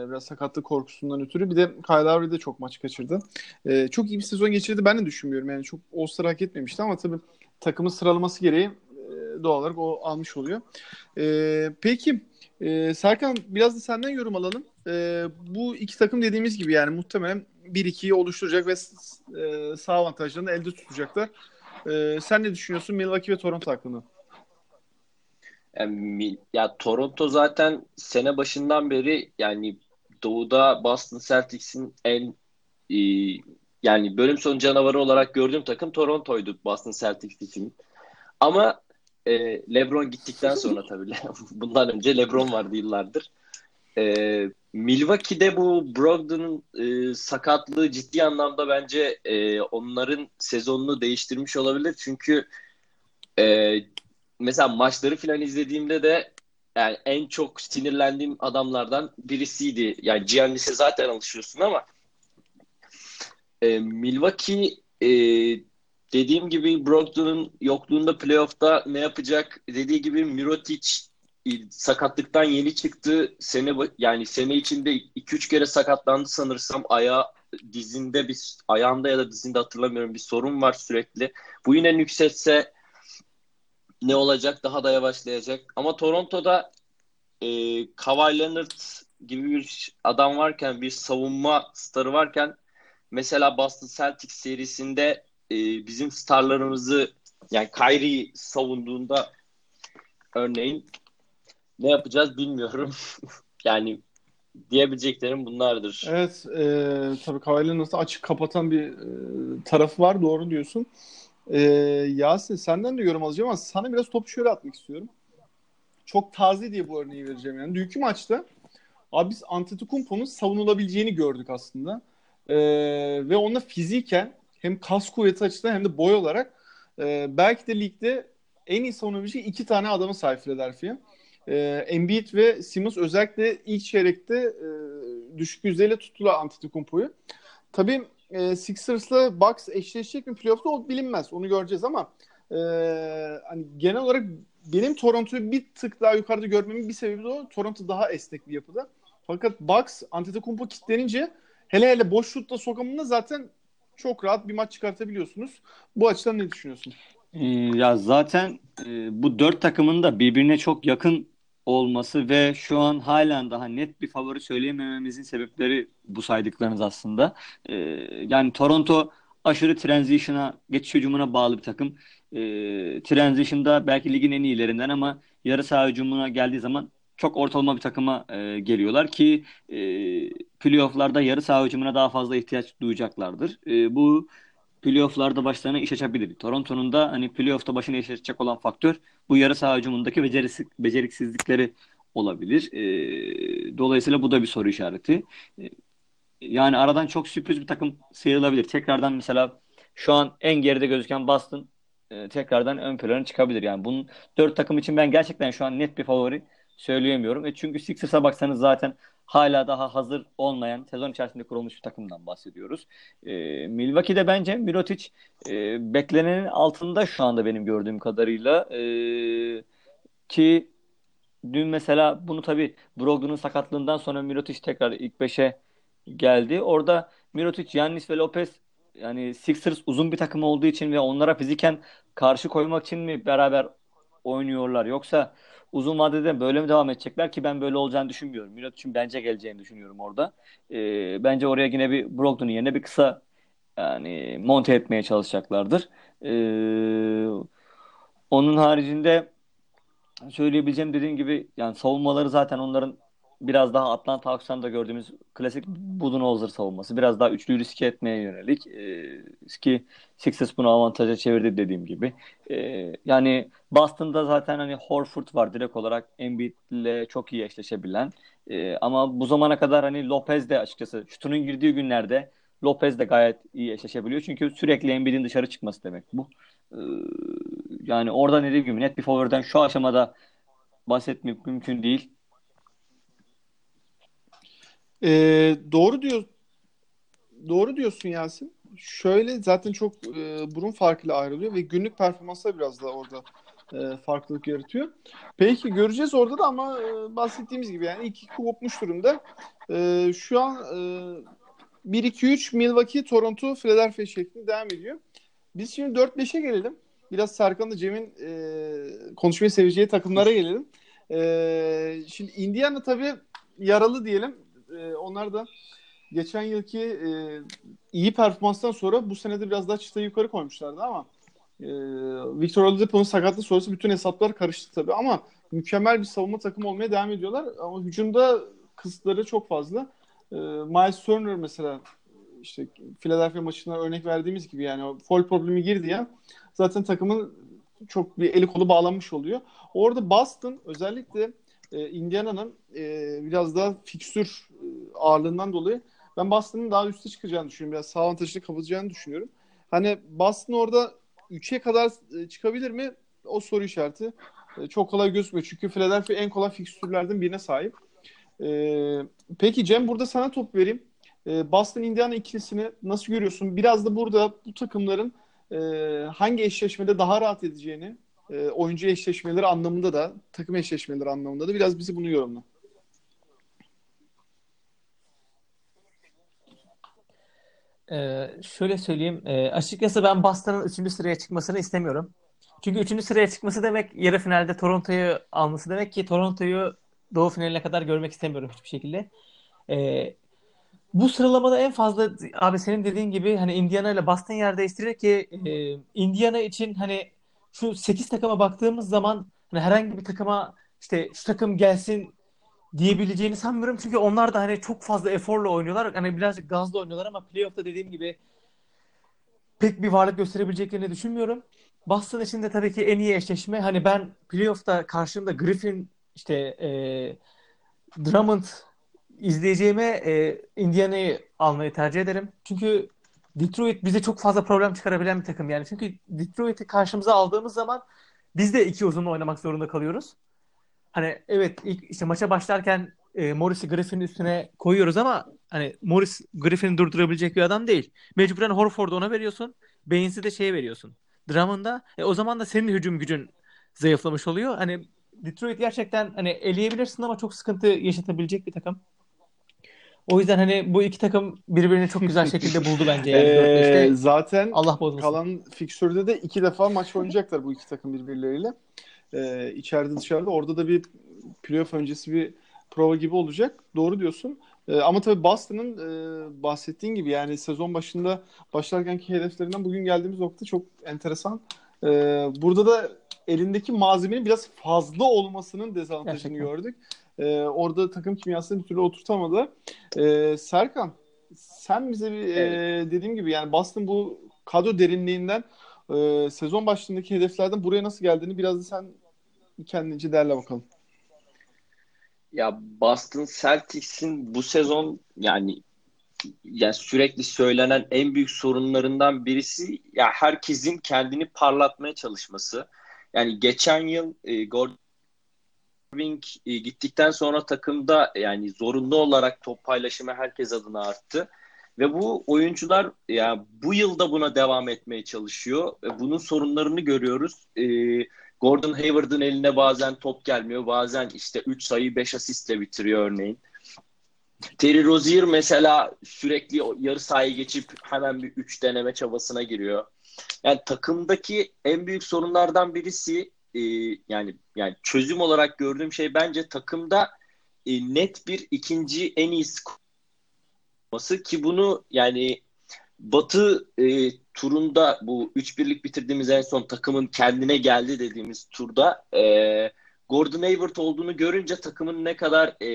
biraz sakatlık korkusundan ötürü. Bir de Kyle Lowry de çok maç kaçırdı. E, çok iyi bir sezon geçirdi ben de düşünmüyorum. Yani çok All-Star hak etmemişti ama tabii takımın sıralaması gereği e, doğal olarak o almış oluyor. E, peki e, Serkan biraz da senden yorum alalım. E, bu iki takım dediğimiz gibi yani muhtemelen 1-2'yi oluşturacak ve e, sağ avantajlarını elde tutacaklar. E, sen ne düşünüyorsun Milwaukee ve Toronto hakkında? Yani, ya Toronto zaten sene başından beri yani Doğu'da Boston Celtics'in en e, yani bölüm sonu canavarı olarak gördüğüm takım Toronto'ydu Boston Celtics için. Ama e, LeBron gittikten sonra [LAUGHS] tabii [LAUGHS] bundan önce LeBron vardı yıllardır. E, Milwaukee'de bu Brogdon'un e, sakatlığı ciddi anlamda bence e, onların sezonunu değiştirmiş olabilir. Çünkü e, mesela maçları falan izlediğimde de yani en çok sinirlendiğim adamlardan birisiydi. Yani Giannis'e zaten alışıyorsun ama e, Milwaukee e, dediğim gibi Brogdon'un yokluğunda playoff'ta ne yapacak? Dediği gibi Mirotic sakatlıktan yeni çıktı. Sene yani sene içinde 2-3 kere sakatlandı sanırsam. Ayağı dizinde bir ayağında ya da dizinde hatırlamıyorum bir sorun var sürekli. Bu yine yükselse ne olacak? Daha da yavaşlayacak. Ama Toronto'da e, Kawhi Leonard gibi bir adam varken, bir savunma starı varken mesela Boston Celtics serisinde e, bizim starlarımızı yani Kyrie'yi savunduğunda örneğin ne yapacağız bilmiyorum. [LAUGHS] yani diyebileceklerim bunlardır. Evet, e, tabii Kawhi Leonard'ı açık kapatan bir e, tarafı var, doğru diyorsun. E, Yasin senden de yorum alacağım ama sana biraz topu şöyle atmak istiyorum. Çok taze diye bu örneği vereceğim yani. Dünkü maçta abi biz Antetokounmpo'nun savunulabileceğini gördük aslında. E, ve onunla fiziken hem kas kuvveti açısından hem de boy olarak e, belki de ligde en iyi savunabilecek iki tane adamı sahip Philadelphia. E, Embiid ve Simmons özellikle ilk çeyrekte e, düşük yüzdeyle tuttular Antetokounmpo'yu. Tabii e, Sixers'la Bucks eşleşecek mi playoff'ta o bilinmez. Onu göreceğiz ama e, hani genel olarak benim Toronto'yu bir tık daha yukarıda görmemin bir sebebi de o. Toronto daha esnek bir yapıda. Fakat Bucks Antetokounmpo kitlenince hele hele boş şutla sokamında zaten çok rahat bir maç çıkartabiliyorsunuz. Bu açıdan ne düşünüyorsun? Ee, ya zaten e, bu dört takımın da birbirine çok yakın olması ve şu an halen daha net bir favori söyleyemememizin sebepleri bu saydıklarınız aslında. Ee, yani Toronto aşırı transition'a, geçiş hücumuna bağlı bir takım. Ee, transition'da belki ligin en iyilerinden ama yarı saha hücumuna geldiği zaman çok ortalama bir takıma e, geliyorlar ki e, playoff'larda yarı saha hücumuna daha fazla ihtiyaç duyacaklardır. E, bu playoff'larda başlarına iş açabilir. Toronto'nun da hani playoff'ta başına iş açacak olan faktör bu yarı saha hücumundaki beceriksiz, beceriksizlikleri olabilir. E, dolayısıyla bu da bir soru işareti. E, yani aradan çok sürpriz bir takım sıyrılabilir. Tekrardan mesela şu an en geride gözüken Boston e, tekrardan ön plana çıkabilir. Yani bunun dört takım için ben gerçekten şu an net bir favori söyleyemiyorum. E çünkü Sixers'a baksanız zaten hala daha hazır olmayan sezon içerisinde kurulmuş bir takımdan bahsediyoruz. E, Milwaukee'de bence Mirotic e, beklenenin altında şu anda benim gördüğüm kadarıyla e, ki dün mesela bunu tabii Brogdon'un sakatlığından sonra Mirotic tekrar ilk 5'e geldi. Orada Mirotic, Yannis ve Lopez yani Sixers uzun bir takım olduğu için ve onlara fiziken karşı koymak için mi beraber oynuyorlar yoksa uzun vadede böyle mi devam edecekler ki ben böyle olacağını düşünmüyorum. Mirotic'in bence geleceğini düşünüyorum orada. E, bence oraya yine bir Brogdon'un yerine bir kısa yani monte etmeye çalışacaklardır. E, onun haricinde söyleyebileceğim dediğim gibi yani savunmaları zaten onların biraz daha Atlanta Hawks'tan gördüğümüz klasik Budenholzer savunması. Biraz daha üçlü riske etmeye yönelik. E, ki Sixers bunu avantaja çevirdi dediğim gibi. E, yani Boston'da zaten hani Horford var direkt olarak Embiid'le çok iyi eşleşebilen. E, ama bu zamana kadar hani Lopez de açıkçası şutunun girdiği günlerde Lopez de gayet iyi eşleşebiliyor. Çünkü sürekli Embiid'in dışarı çıkması demek bu. E, yani orada dediğim gibi net bir favoriden şu aşamada bahsetmek mümkün değil. Ee, doğru diyor. Doğru diyorsun Yasin. Şöyle zaten çok e, burun farkıyla ayrılıyor ve günlük performansla biraz da orada e, farklılık yaratıyor. Peki göreceğiz orada da ama e, bahsettiğimiz gibi yani iki kopmuş durumda. E, şu an e, 1-2-3 Milwaukee, Toronto, Philadelphia şeklinde devam ediyor. Biz şimdi 4-5'e gelelim. Biraz Serkan'la Cem'in e, konuşmayı seveceği takımlara gelelim. E, şimdi Indiana tabii yaralı diyelim e, onlar da geçen yılki e, iyi performanstan sonra bu senede biraz daha çıtayı yukarı koymuşlardı ama e, Victor Oladipo'nun sakatlığı sonrası bütün hesaplar karıştı tabii ama mükemmel bir savunma takımı olmaya devam ediyorlar ama hücumda kısıtları çok fazla. E, Miles Turner mesela işte Philadelphia maçına örnek verdiğimiz gibi yani o foul problemi girdi ya zaten takımın çok bir eli kolu bağlanmış oluyor. Orada Boston özellikle e, Indiana'nın e, biraz daha fikstür e, ağırlığından dolayı ben Boston'ın daha üste çıkacağını düşünüyorum. Biraz sağ avantajını kapatacağını düşünüyorum. Hani Boston orada 3'e kadar e, çıkabilir mi? O soru işareti. E, çok kolay gözükmüyor. Çünkü Philadelphia en kolay fikstürlerden birine sahip. E, peki Cem burada sana top vereyim. E, Boston Indiana ikilisini nasıl görüyorsun? Biraz da burada bu takımların e, hangi eşleşmede daha rahat edeceğini, e, oyuncu eşleşmeleri anlamında da, takım eşleşmeleri anlamında da biraz bizi bunu yorumla. Ee, şöyle söyleyeyim. Ee, açıkçası ben Boston'ın 3. sıraya çıkmasını istemiyorum. Çünkü 3. sıraya çıkması demek yarı finalde Toronto'yu alması demek ki Toronto'yu doğu finaline kadar görmek istemiyorum hiçbir şekilde. Ee, bu sıralamada en fazla abi senin dediğin gibi hani Indiana ile Boston yer değiştirir ki e, Indiana için hani şu 8 takıma baktığımız zaman hani herhangi bir takıma işte şu takım gelsin diyebileceğini sanmıyorum. Çünkü onlar da hani çok fazla eforla oynuyorlar. Hani birazcık gazla oynuyorlar ama playoff'ta dediğim gibi pek bir varlık gösterebileceklerini düşünmüyorum. Boston için de tabii ki en iyi eşleşme. Hani ben playoff'ta karşımda Griffin işte e, Drummond izleyeceğime e, Indiana'yı almayı tercih ederim. Çünkü Detroit bize çok fazla problem çıkarabilen bir takım yani. Çünkü Detroit'i karşımıza aldığımız zaman biz de iki uzunla oynamak zorunda kalıyoruz. Hani evet ilk işte maça başlarken e, Morris'i Griffin'in üstüne koyuyoruz ama hani Morris Griffin'i durdurabilecek bir adam değil. Mecburen Horford'u ona veriyorsun. Baines'i de şeye veriyorsun. Drummond'a. E, o zaman da senin hücum gücün zayıflamış oluyor. Hani Detroit gerçekten hani eleyebilirsin ama çok sıkıntı yaşatabilecek bir takım. O yüzden hani bu iki takım birbirini çok güzel [LAUGHS] şekilde buldu bence yani. Ee, zaten Allah bozmasın. kalan fikstürde de iki defa maç oynayacaklar bu iki takım birbirleriyle. Ee, içeride dışarıda. Orada da bir playoff öncesi bir prova gibi olacak. Doğru diyorsun. Ee, ama tabii Boston'ın e, bahsettiğin gibi yani sezon başında başlarkenki hedeflerinden bugün geldiğimiz nokta çok enteresan. Ee, burada da elindeki malzemenin biraz fazla olmasının dezavantajını Gerçekten. gördük. Ee, orada takım kimyasını bir türlü oturtamadı. Ee, Serkan sen bize bir e, dediğim gibi yani Boston bu kadro derinliğinden e, sezon başındaki hedeflerden buraya nasıl geldiğini biraz da sen kendince derle bakalım. Ya Boston Celtics'in bu sezon yani yani sürekli söylenen en büyük sorunlarından birisi ya herkesin kendini parlatmaya çalışması. Yani geçen yıl e, Gordon Irving e, gittikten sonra takımda yani zorunlu olarak top paylaşımı herkes adına arttı. Ve bu oyuncular ya bu yılda buna devam etmeye çalışıyor. Ve bunun sorunlarını görüyoruz. E, Gordon Hayward'ın eline bazen top gelmiyor. Bazen işte 3 sayı 5 asistle bitiriyor örneğin. Terry Rozier mesela sürekli yarı sahaya geçip hemen bir 3 deneme çabasına giriyor. Yani takımdaki en büyük sorunlardan birisi e, yani yani çözüm olarak gördüğüm şey bence takımda e, net bir ikinci en iyi olması ki bunu yani Batı e, turunda bu 3-1'lik bitirdiğimiz en son takımın kendine geldi dediğimiz turda e, Gordon Hayward olduğunu görünce takımın ne kadar e,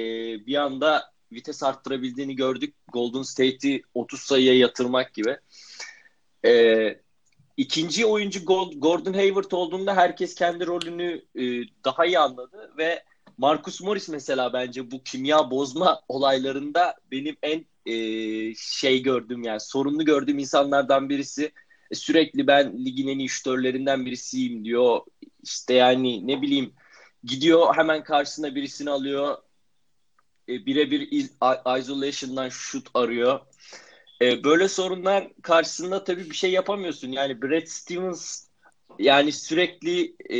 bir anda vites arttırabildiğini gördük. Golden State'i 30 sayıya yatırmak gibi. E, ikinci oyuncu Gordon Hayward olduğunda herkes kendi rolünü e, daha iyi anladı ve Marcus Morris mesela bence bu kimya bozma olaylarında benim en e, şey gördüğüm yani sorunlu gördüğüm insanlardan birisi. E, sürekli ben ligin en iyi şütörlerinden birisiyim diyor. İşte yani ne bileyim gidiyor hemen karşısına birisini alıyor. Birebir isolation'dan şut arıyor. E, böyle sorunlar karşısında tabii bir şey yapamıyorsun. Yani Brad Stevens yani sürekli e,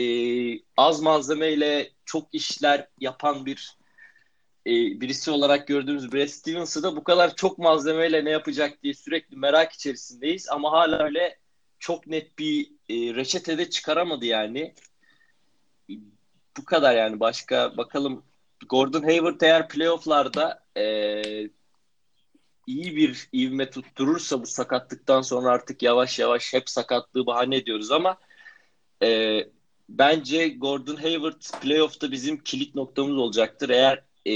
az malzemeyle çok işler yapan bir e, birisi olarak gördüğümüz Brad Stevens'ı da bu kadar çok malzemeyle ne yapacak diye sürekli merak içerisindeyiz. Ama hala öyle çok net bir e, reçetede çıkaramadı yani. Bu kadar yani başka bakalım Gordon Hayward eğer playofflarda e, iyi bir ivme tutturursa bu sakatlıktan sonra artık yavaş yavaş hep sakatlığı bahane ediyoruz ama e, bence Gordon Hayward playoff'ta bizim kilit noktamız olacaktır. Eğer e,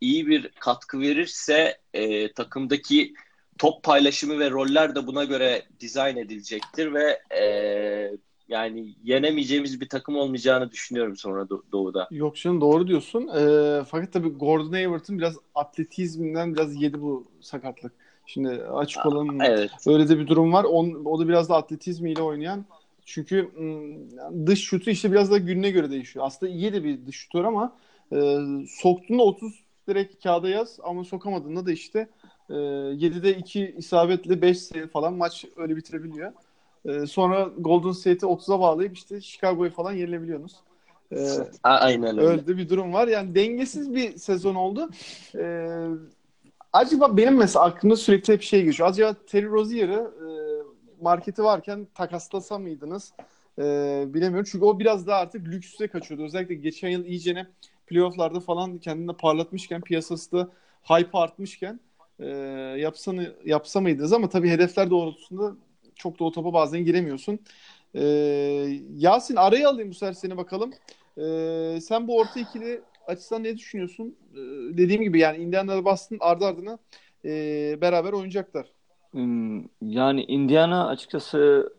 iyi bir katkı verirse e, takımdaki top paylaşımı ve roller de buna göre dizayn edilecektir ve e, yani yenemeyeceğimiz bir takım olmayacağını düşünüyorum sonra Do- Doğu'da. Yok canım doğru diyorsun. Ee, fakat tabii Gordon Hayward'ın biraz atletizminden biraz yedi bu sakatlık. Şimdi açık olalım. Evet. Öyle de bir durum var. On, o da biraz da atletizmiyle oynayan. Çünkü dış şutu işte biraz da gününe göre değişiyor. Aslında iyi de bir dış şutör ama e, soktuğunda 30 direkt kağıda yaz ama sokamadığında da işte e, 7'de 2 isabetle 5 sayı falan maç öyle bitirebiliyor. E, sonra Golden State'i 30'a bağlayıp işte Chicago'yu falan yenilebiliyorsunuz. E, Aynen öyle. Öyle bir durum var. Yani dengesiz bir sezon oldu. Ee, acaba benim mesela aklımda sürekli hep şey geçiyor. Acaba Terry Rozier'ı e, marketi varken takaslasa mıydınız? Ee, bilemiyorum. Çünkü o biraz daha artık lükse kaçıyordu. Özellikle geçen yıl iyicene playofflarda falan kendini parlatmışken piyasası da hype artmışken e, yapsanı, yapsa mıydınız? Ama tabii hedefler doğrultusunda çok da o topa bazen giremiyorsun. Ee, Yasin araya alayım bu sefer seni bakalım. Ee, sen bu orta ikili açısından ne düşünüyorsun? Ee, dediğim gibi yani Indiana Boston ardı ardına e, beraber oynayacaklar. Hmm, Yani Indiana açıkçası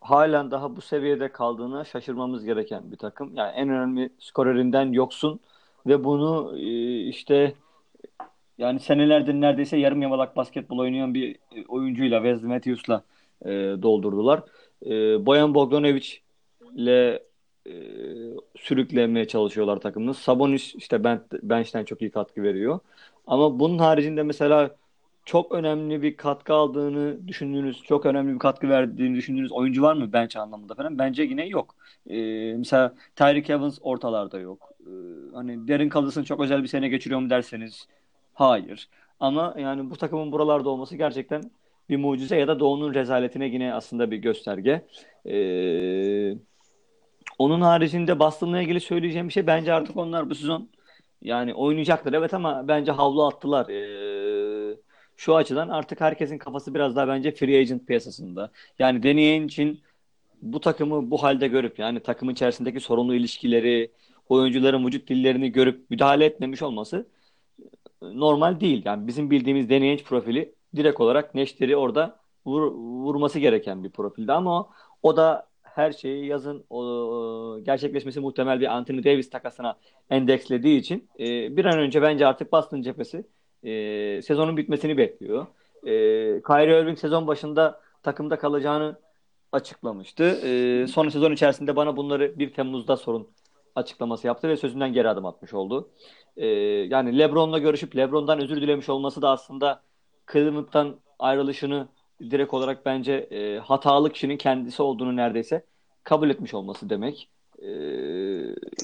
halen daha bu seviyede kaldığına şaşırmamız gereken bir takım. Yani en önemli skorerinden yoksun ve bunu e, işte yani senelerdir neredeyse yarım yamalak basketbol oynayan bir e, oyuncuyla Wesley Matthews'la e, doldurdular. E, Bojan Bogdanovic ile e, sürüklemeye çalışıyorlar takımını. Sabonis işte ben, bench'ten çok iyi katkı veriyor. Ama bunun haricinde mesela çok önemli bir katkı aldığını düşündüğünüz, çok önemli bir katkı verdiğini düşündüğünüz oyuncu var mı bench anlamında falan? Bence yine yok. Ee, mesela Tyreek Evans ortalarda yok. Ee, hani Derin Colis'ın çok özel bir sene geçiriyor mu derseniz hayır. Ama yani bu takımın buralarda olması gerçekten bir mucize ya da Doğu'nun rezaletine yine aslında bir gösterge. Ee, onun haricinde Boston'la ilgili söyleyeceğim bir şey bence artık onlar bu sezon yani oynayacaklar evet ama bence havlu attılar. Ee, şu açıdan artık herkesin kafası biraz daha bence free agent piyasasında. Yani deneyen için bu takımı bu halde görüp yani takımın içerisindeki sorunlu ilişkileri, oyuncuların vücut dillerini görüp müdahale etmemiş olması normal değil. Yani bizim bildiğimiz deneyen profili direkt olarak Neşter'i orada vur, vurması gereken bir profildi ama o, o da her şeyi yazın o, gerçekleşmesi muhtemel bir Anthony Davis takasına endekslediği için e, bir an önce bence artık Boston cephesi e, sezonun bitmesini bekliyor. E, Kyrie Irving sezon başında takımda kalacağını açıklamıştı. E, sonra sezon içerisinde bana bunları 1 Temmuz'da sorun açıklaması yaptı ve sözünden geri adım atmış oldu. E, yani LeBron'la görüşüp LeBron'dan özür dilemiş olması da aslında Cleveland'dan ayrılışını direkt olarak bence e, hatalı kişinin kendisi olduğunu neredeyse kabul etmiş olması demek. E,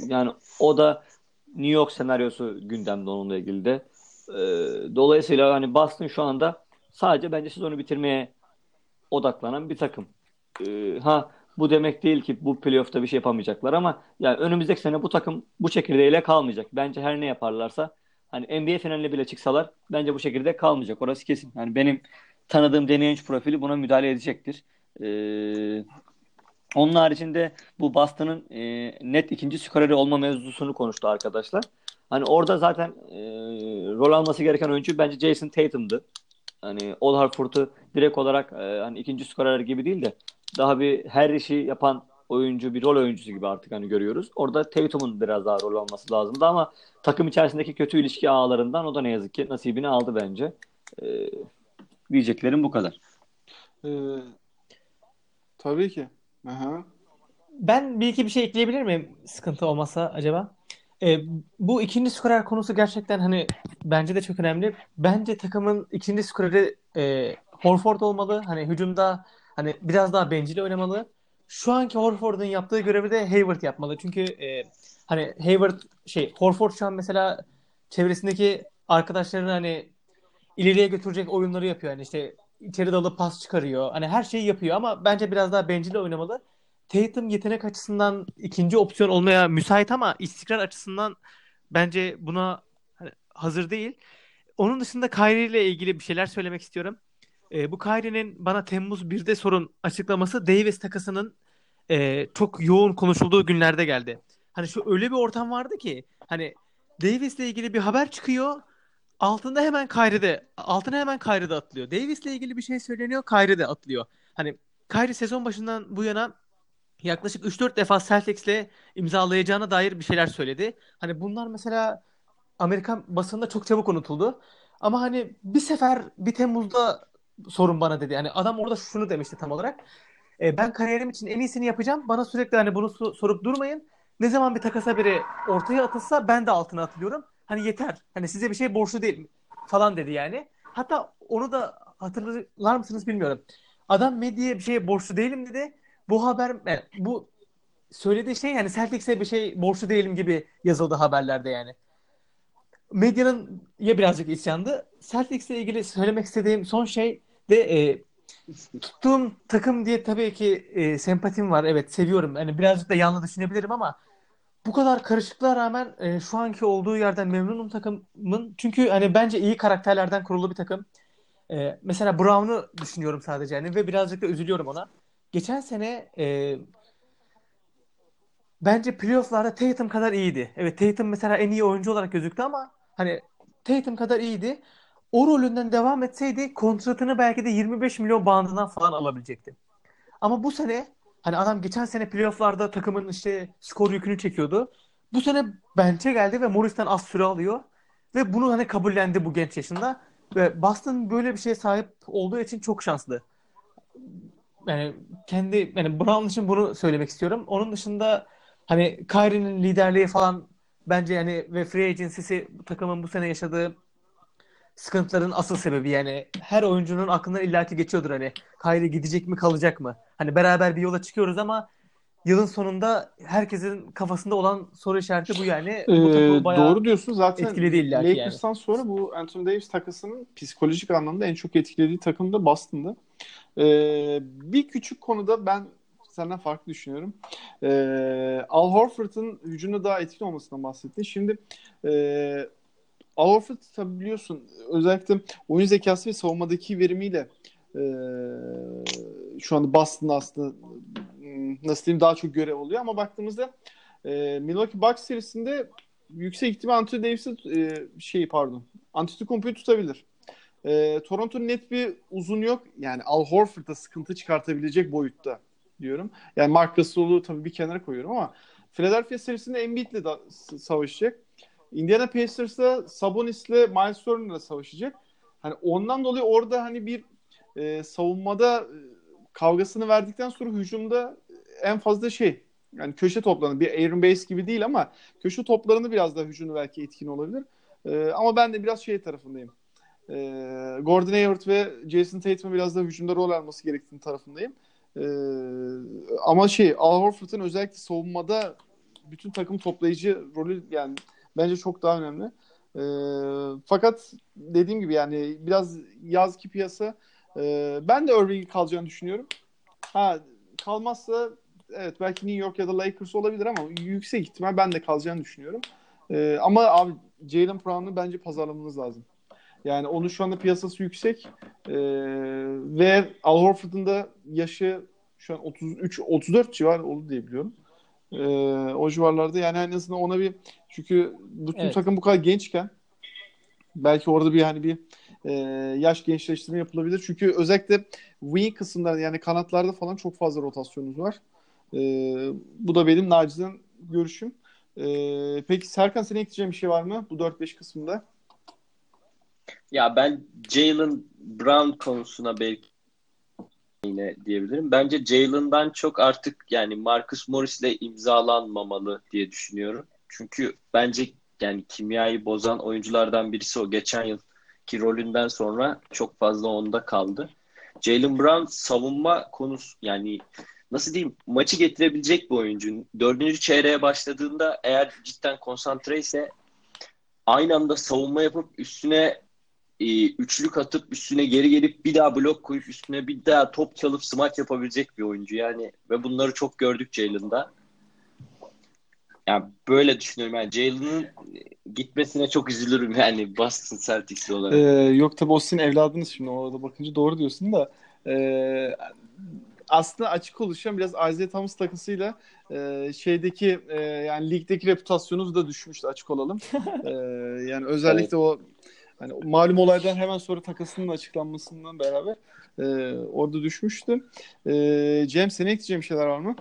yani o da New York senaryosu gündemde onunla ilgili de. E, dolayısıyla hani Boston şu anda sadece bence sezonu bitirmeye odaklanan bir takım. E, ha bu demek değil ki bu playoff'ta bir şey yapamayacaklar ama yani önümüzdeki sene bu takım bu çekirdeğiyle kalmayacak. Bence her ne yaparlarsa hani NBA finaline bile çıksalar bence bu şekilde kalmayacak. Orası kesin. Yani benim tanıdığım deneyen profili buna müdahale edecektir. Ee, onun haricinde bu Boston'ın e, net ikinci skoreri olma mevzusunu konuştu arkadaşlar. Hani orada zaten e, rol alması gereken oyuncu bence Jason Tatum'dı. Hani Ol Harford'u direkt olarak e, hani ikinci skorer gibi değil de daha bir her işi yapan oyuncu, bir rol oyuncusu gibi artık hani görüyoruz. Orada Tatum'un biraz daha rol alması lazımdı ama takım içerisindeki kötü ilişki ağlarından o da ne yazık ki nasibini aldı bence. E, diyeceklerim bu kadar. Ee, tabii ki. Aha. Ben bir iki bir şey ekleyebilir miyim sıkıntı olmasa acaba? Ee, bu ikinci skorer konusu gerçekten hani bence de çok önemli. Bence takımın ikinci skoreri e, Horford olmalı. Hani hücumda hani biraz daha bencil oynamalı. Şu anki Horford'un yaptığı görevi de Hayward yapmalı. Çünkü e, hani Hayward şey Horford şu an mesela çevresindeki arkadaşlarını hani ileriye götürecek oyunları yapıyor. Yani işte içeri dalıp pas çıkarıyor. Hani her şeyi yapıyor ama bence biraz daha bencil oynamalı. Tatum yetenek açısından ikinci opsiyon olmaya müsait ama istikrar açısından bence buna hani hazır değil. Onun dışında Kyrie ile ilgili bir şeyler söylemek istiyorum. E, bu Kyrie'nin bana Temmuz 1'de sorun açıklaması Davis takasının e, çok yoğun konuşulduğu günlerde geldi. Hani şu öyle bir ortam vardı ki hani Davis'le ilgili bir haber çıkıyor. Altında hemen Kyrie'de altına hemen Kyrie'de atlıyor. Davis'le ilgili bir şey söyleniyor. Kyrie'de atlıyor. Hani Kyrie sezon başından bu yana yaklaşık 3-4 defa Celtics'le imzalayacağına dair bir şeyler söyledi. Hani bunlar mesela Amerikan basında çok çabuk unutuldu. Ama hani bir sefer bir Temmuz'da sorun bana dedi. Yani adam orada şunu demişti tam olarak. E, ben kariyerim için en iyisini yapacağım. Bana sürekli hani bunu so- sorup durmayın. Ne zaman bir takasa biri ortaya atılsa ben de altına atılıyorum. Hani yeter. Hani size bir şey borçlu değil falan dedi yani. Hatta onu da hatırlar mısınız bilmiyorum. Adam medyaya bir şeye borçlu değilim dedi. Bu haber yani bu söylediği şey yani Celtics'e bir şey borçlu değilim gibi yazıldı haberlerde yani. Medyanın ya birazcık isyandı. Celtics'le ilgili söylemek istediğim son şey de e, tuttuğum takım diye tabii ki e, sempatim var. Evet seviyorum. Yani birazcık da yanlış düşünebilirim ama bu kadar karışıklığa rağmen e, şu anki olduğu yerden memnunum takımın. Çünkü hani bence iyi karakterlerden kurulu bir takım. E, mesela Brown'u düşünüyorum sadece yani ve birazcık da üzülüyorum ona. Geçen sene e, bence playoff'larda Tatum kadar iyiydi. Evet Tatum mesela en iyi oyuncu olarak gözüktü ama hani Tatum kadar iyiydi. O rolünden devam etseydi kontratını belki de 25 milyon bandından falan alabilecekti. Ama bu sene hani adam geçen sene playoff'larda takımın işte skor yükünü çekiyordu. Bu sene bench'e geldi ve Morris'ten az süre alıyor. Ve bunu hani kabullendi bu genç yaşında. Ve Boston böyle bir şeye sahip olduğu için çok şanslı. Yani kendi yani Brown için bunu söylemek istiyorum. Onun dışında hani Kyrie'nin liderliği falan bence yani ve free agency'si takımın bu sene yaşadığı sıkıntıların asıl sebebi yani her oyuncunun aklından illaki geçiyordur hani Kyrie gidecek mi kalacak mı? Hani beraber bir yola çıkıyoruz ama yılın sonunda herkesin kafasında olan soru işareti bu yani. Bu Ee, bayağı doğru diyorsun zaten etkiledi illaki yani. Lakers'tan sonra bu Anthony Davis takısının psikolojik anlamda en çok etkilediği takım da Boston'da. Ee, bir küçük konuda ben senden farklı düşünüyorum. Ee, Al Horford'un hücumda daha etkili olmasından bahsettin. Şimdi e, Al Horford tabii biliyorsun özellikle oyun zekası ve savunmadaki verimiyle e, şu anda Boston'da aslında hmm, nasıl diyeyim daha çok görev oluyor ama baktığımızda e, Milwaukee Bucks serisinde yüksek ihtimal Anthony Davis'i e, şey pardon Antetokounmpo'yu tutabilir. E, Toronto'nun net bir uzun yok. Yani Al Horford'a sıkıntı çıkartabilecek boyutta diyorum. Yani Mark Gasol'u tabii bir kenara koyuyorum ama Philadelphia serisinde Embiid'le savaşacak. Indiana Pacers'da Sabonis'le Miles Turner'la savaşacak. Hani ondan dolayı orada hani bir e, savunmada e, kavgasını verdikten sonra hücumda en fazla şey yani köşe toplarını bir Aaron Bates gibi değil ama köşe toplarını biraz daha hücumda belki etkin olabilir. E, ama ben de biraz şey tarafındayım. E, Gordon Hayward ve Jason Tatum'un biraz daha hücumda rol alması gerektiğini tarafındayım. E, ama şey Al Horford'un özellikle savunmada bütün takım toplayıcı rolü yani bence çok daha önemli. E, fakat dediğim gibi yani biraz yazki piyasa e, ben de Irving'in kalacağını düşünüyorum. Ha kalmazsa evet belki New York ya da Lakers olabilir ama yüksek ihtimal ben de kalacağını düşünüyorum. E, ama abi Jalen Brown'u bence pazarlamanız lazım. Yani onun şu anda piyasası yüksek e, ve Al Horford'un da yaşı şu an 33 34 civar oldu diye biliyorum. E, o civarlarda yani en azından ona bir çünkü bütün Evet. takım bu kadar gençken belki orada bir hani bir e, yaş gençleştirme yapılabilir. Çünkü özellikle wing kısımlarda yani kanatlarda falan çok fazla rotasyonumuz var. E, bu da benim nacizden görüşüm. E, peki Serkan senin ekleyeceğin bir şey var mı bu 4-5 kısmında? Ya ben Jalen Brown konusuna belki yine diyebilirim. Bence Jalen'dan çok artık yani Marcus Morris'le imzalanmamalı diye düşünüyorum. Çünkü bence yani kimyayı bozan oyunculardan birisi o. Geçen yılki rolünden sonra çok fazla onda kaldı. Jalen Brown savunma konusu yani nasıl diyeyim maçı getirebilecek bir oyuncu. Dördüncü çeyreğe başladığında eğer cidden konsantre ise aynı anda savunma yapıp üstüne e, üçlük atıp üstüne geri gelip bir daha blok koyup üstüne bir daha top çalıp smaç yapabilecek bir oyuncu yani ve bunları çok gördük Jalen'da. Yani böyle düşünüyorum yani Jalen'ın gitmesine çok üzülürüm yani Boston Celtics'li olarak. Ee, yok tabii o sizin evladınız şimdi orada bakınca doğru diyorsun da ee, aslında açık oluşan biraz Isaiah Thomas takısıyla e, şeydeki e, yani ligdeki reputasyonunuz da düşmüştü açık olalım. [LAUGHS] Ee, yani özellikle Evet. o hani malum olaydan hemen sonra takasının açıklanmasından beraber e, orada düşmüştü. E, Cem senin ekleyeceğin bir şeyler var mı?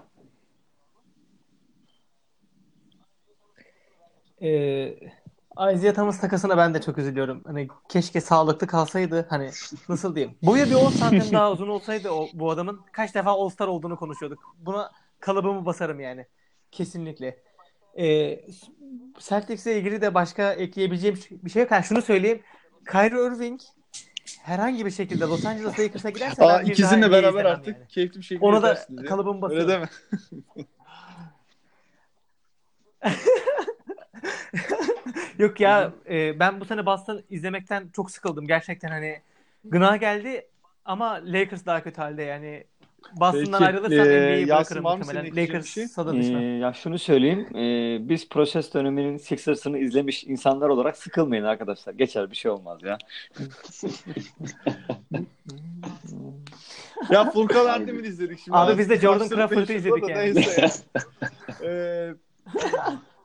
Ee, Isaiah Thomas takasına ben de çok üzülüyorum. Hani keşke sağlıklı kalsaydı. Hani nasıl diyeyim? Boyu bir 10 santim daha uzun olsaydı o, bu adamın kaç defa All-Star olduğunu konuşuyorduk. Buna kalıbımı basarım yani. Kesinlikle. Ee, Celtics'le ilgili de başka ekleyebileceğim bir şey yok. Yani şunu söyleyeyim. Kyrie Irving herhangi bir şekilde Los Angeles Lakers'a giderse Aa, ikizinle beraber artık yani. keyifli bir şekilde Ona da kalıbımı Öyle basıyorum. deme. [LAUGHS] [LAUGHS] Yok ya e, ben bu sene Boston izlemekten çok sıkıldım. Gerçekten hani gına geldi ama Lakers daha kötü halde yani. Boston'dan Peki, ayrılırsam e, NBA'yi bırakırım muhtemelen. Lakers şey? sada Ee, düşme. ya şunu söyleyeyim. Ee, biz proses döneminin Sixers'ını izlemiş insanlar olarak sıkılmayın arkadaşlar. Geçer bir şey olmaz ya. Ya Furkan Erdemir izledik şimdi. Abi biz de Jordan beş izledik yani. neyse. Ee, [LAUGHS]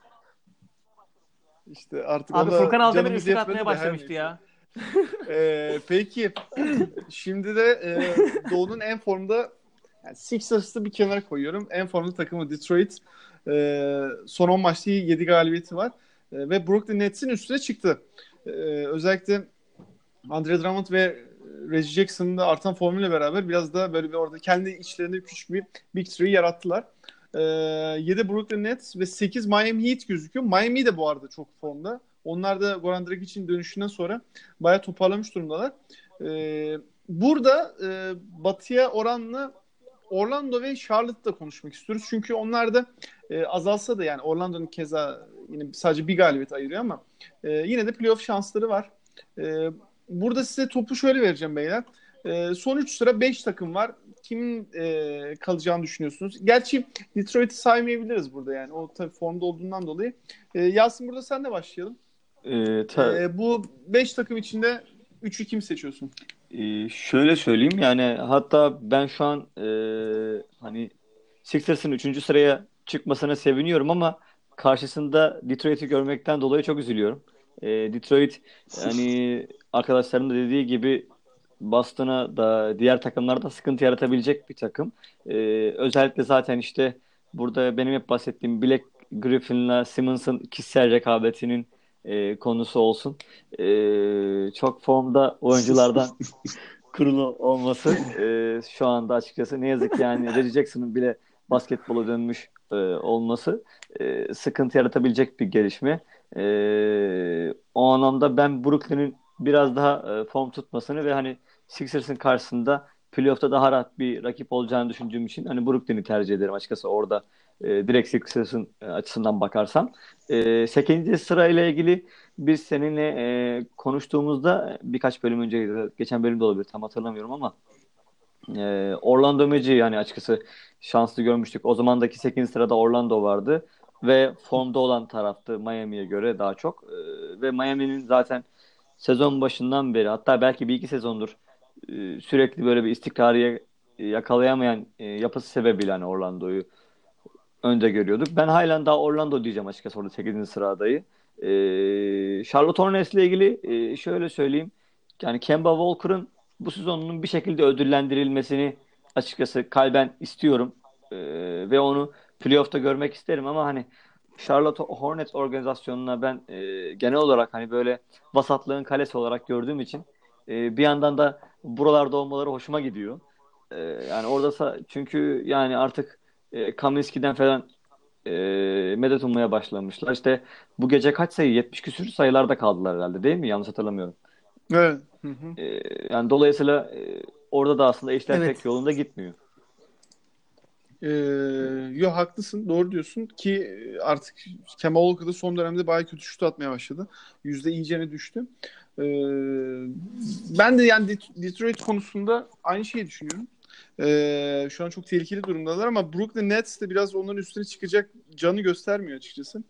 işte artık Abi Furkan Aldemir yetmedi atmaya başlamıştı ya. Ee, peki şimdi de e, Doğu'nun en formda yani Sixers'ı bir kenara koyuyorum. En formda takımı Detroit. Ee, son 10 maçta 7 galibiyeti var. Ee, ve Brooklyn Nets'in üstüne çıktı. Ee, özellikle Andre Drummond ve Reggie Jackson'ın da artan formuyla beraber biraz da böyle bir orada kendi içlerinde küçük bir Big Three yarattılar. Ee, 7 Brooklyn Nets ve 8 Miami Heat gözüküyor. Miami de bu arada çok formda. Onlar da Goran Dragic'in dönüşünden sonra bayağı toparlamış durumdalar. Ee, burada e, Batı'ya oranla Orlando ve Charlotte'da konuşmak istiyoruz. Çünkü onlar da e, azalsa da yani Orlando'nun keza yine sadece bir galibiyet ayırıyor ama e, yine de playoff şansları var. E, burada size topu şöyle vereceğim beyler. E, son 3 sıra 5 takım var. Kimin e, kalacağını düşünüyorsunuz? Gerçi Detroit'i saymayabiliriz burada yani. O tabii formda olduğundan dolayı. E, Yasin burada sen de başlayalım. Ee, ta- E, bu 5 takım içinde 3'ü kim seçiyorsun? Ee, şöyle söyleyeyim yani hatta ben şu an e, hani Sixers'ın 3. sıraya çıkmasına seviniyorum ama karşısında Detroit'i görmekten dolayı çok üzülüyorum. Ee, Detroit hani arkadaşlarım da dediği gibi Boston'a da diğer takımlarda sıkıntı yaratabilecek bir takım. Ee, özellikle zaten işte burada benim hep bahsettiğim Black Griffin'la Simmons'ın kişisel rekabetinin e, konusu olsun. E, çok formda oyunculardan [LAUGHS] kurulu olması e, şu anda açıkçası ne yazık ki yani Reggie Jackson'ın bile basketbola dönmüş e, olması e, sıkıntı yaratabilecek bir gelişme. E, o anlamda ben Brooklyn'in biraz daha e, form tutmasını ve hani Sixers'ın karşısında playoff'ta daha rahat bir rakip olacağını düşündüğüm için hani Brooklyn'i tercih ederim açıkçası orada e, direkt Sixers'ın e, açısından bakarsam. E, 8. sırayla ilgili biz seninle e, konuştuğumuzda birkaç bölüm önce geçen bölümde olabilir tam hatırlamıyorum ama e, Orlando Magic'i yani açıkçası şanslı görmüştük. O zamandaki 8. sırada Orlando vardı ve formda olan taraftı Miami'ye göre daha çok. E, ve Miami'nin zaten sezon başından beri hatta belki bir iki sezondur e, sürekli böyle bir istikrarı yakalayamayan e, yapısı sebebiyle hani Orlando'yu önde görüyorduk. Ben halen daha Orlando diyeceğim açıkçası orada 8. sıradayı. Ee, Charlotte Hornets ile ilgili e, şöyle söyleyeyim. Yani Kemba Walker'ın bu sezonunun bir şekilde ödüllendirilmesini açıkçası kalben istiyorum. Ve onu playoff'ta görmek isterim ama hani Charlotte Hornets organizasyonuna ben e, genel olarak hani böyle vasatlığın kalesi olarak gördüğüm için e, bir yandan da buralarda olmaları hoşuma gidiyor. E, yani orada çünkü yani artık e, Kaminski'den falan e, medet ummaya başlamışlar. İşte bu gece kaç sayı? 70 küsür sayılarda kaldılar herhalde değil mi? Yanlış hatırlamıyorum. Evet. Hı hı. E, yani dolayısıyla e, orada da aslında işler Evet. pek yolunda gitmiyor. Ee, yo haklısın doğru diyorsun ki artık Kemal Walker da son dönemde bayağı kötü şut atmaya başladı. Yüzde iyicene düştü. Ee, ben de yani Det- Detroit konusunda aynı şeyi düşünüyorum. Ee, şu an çok tehlikeli durumdalar ama Brooklyn Nets de biraz onların üstüne çıkacak canı göstermiyor açıkçası.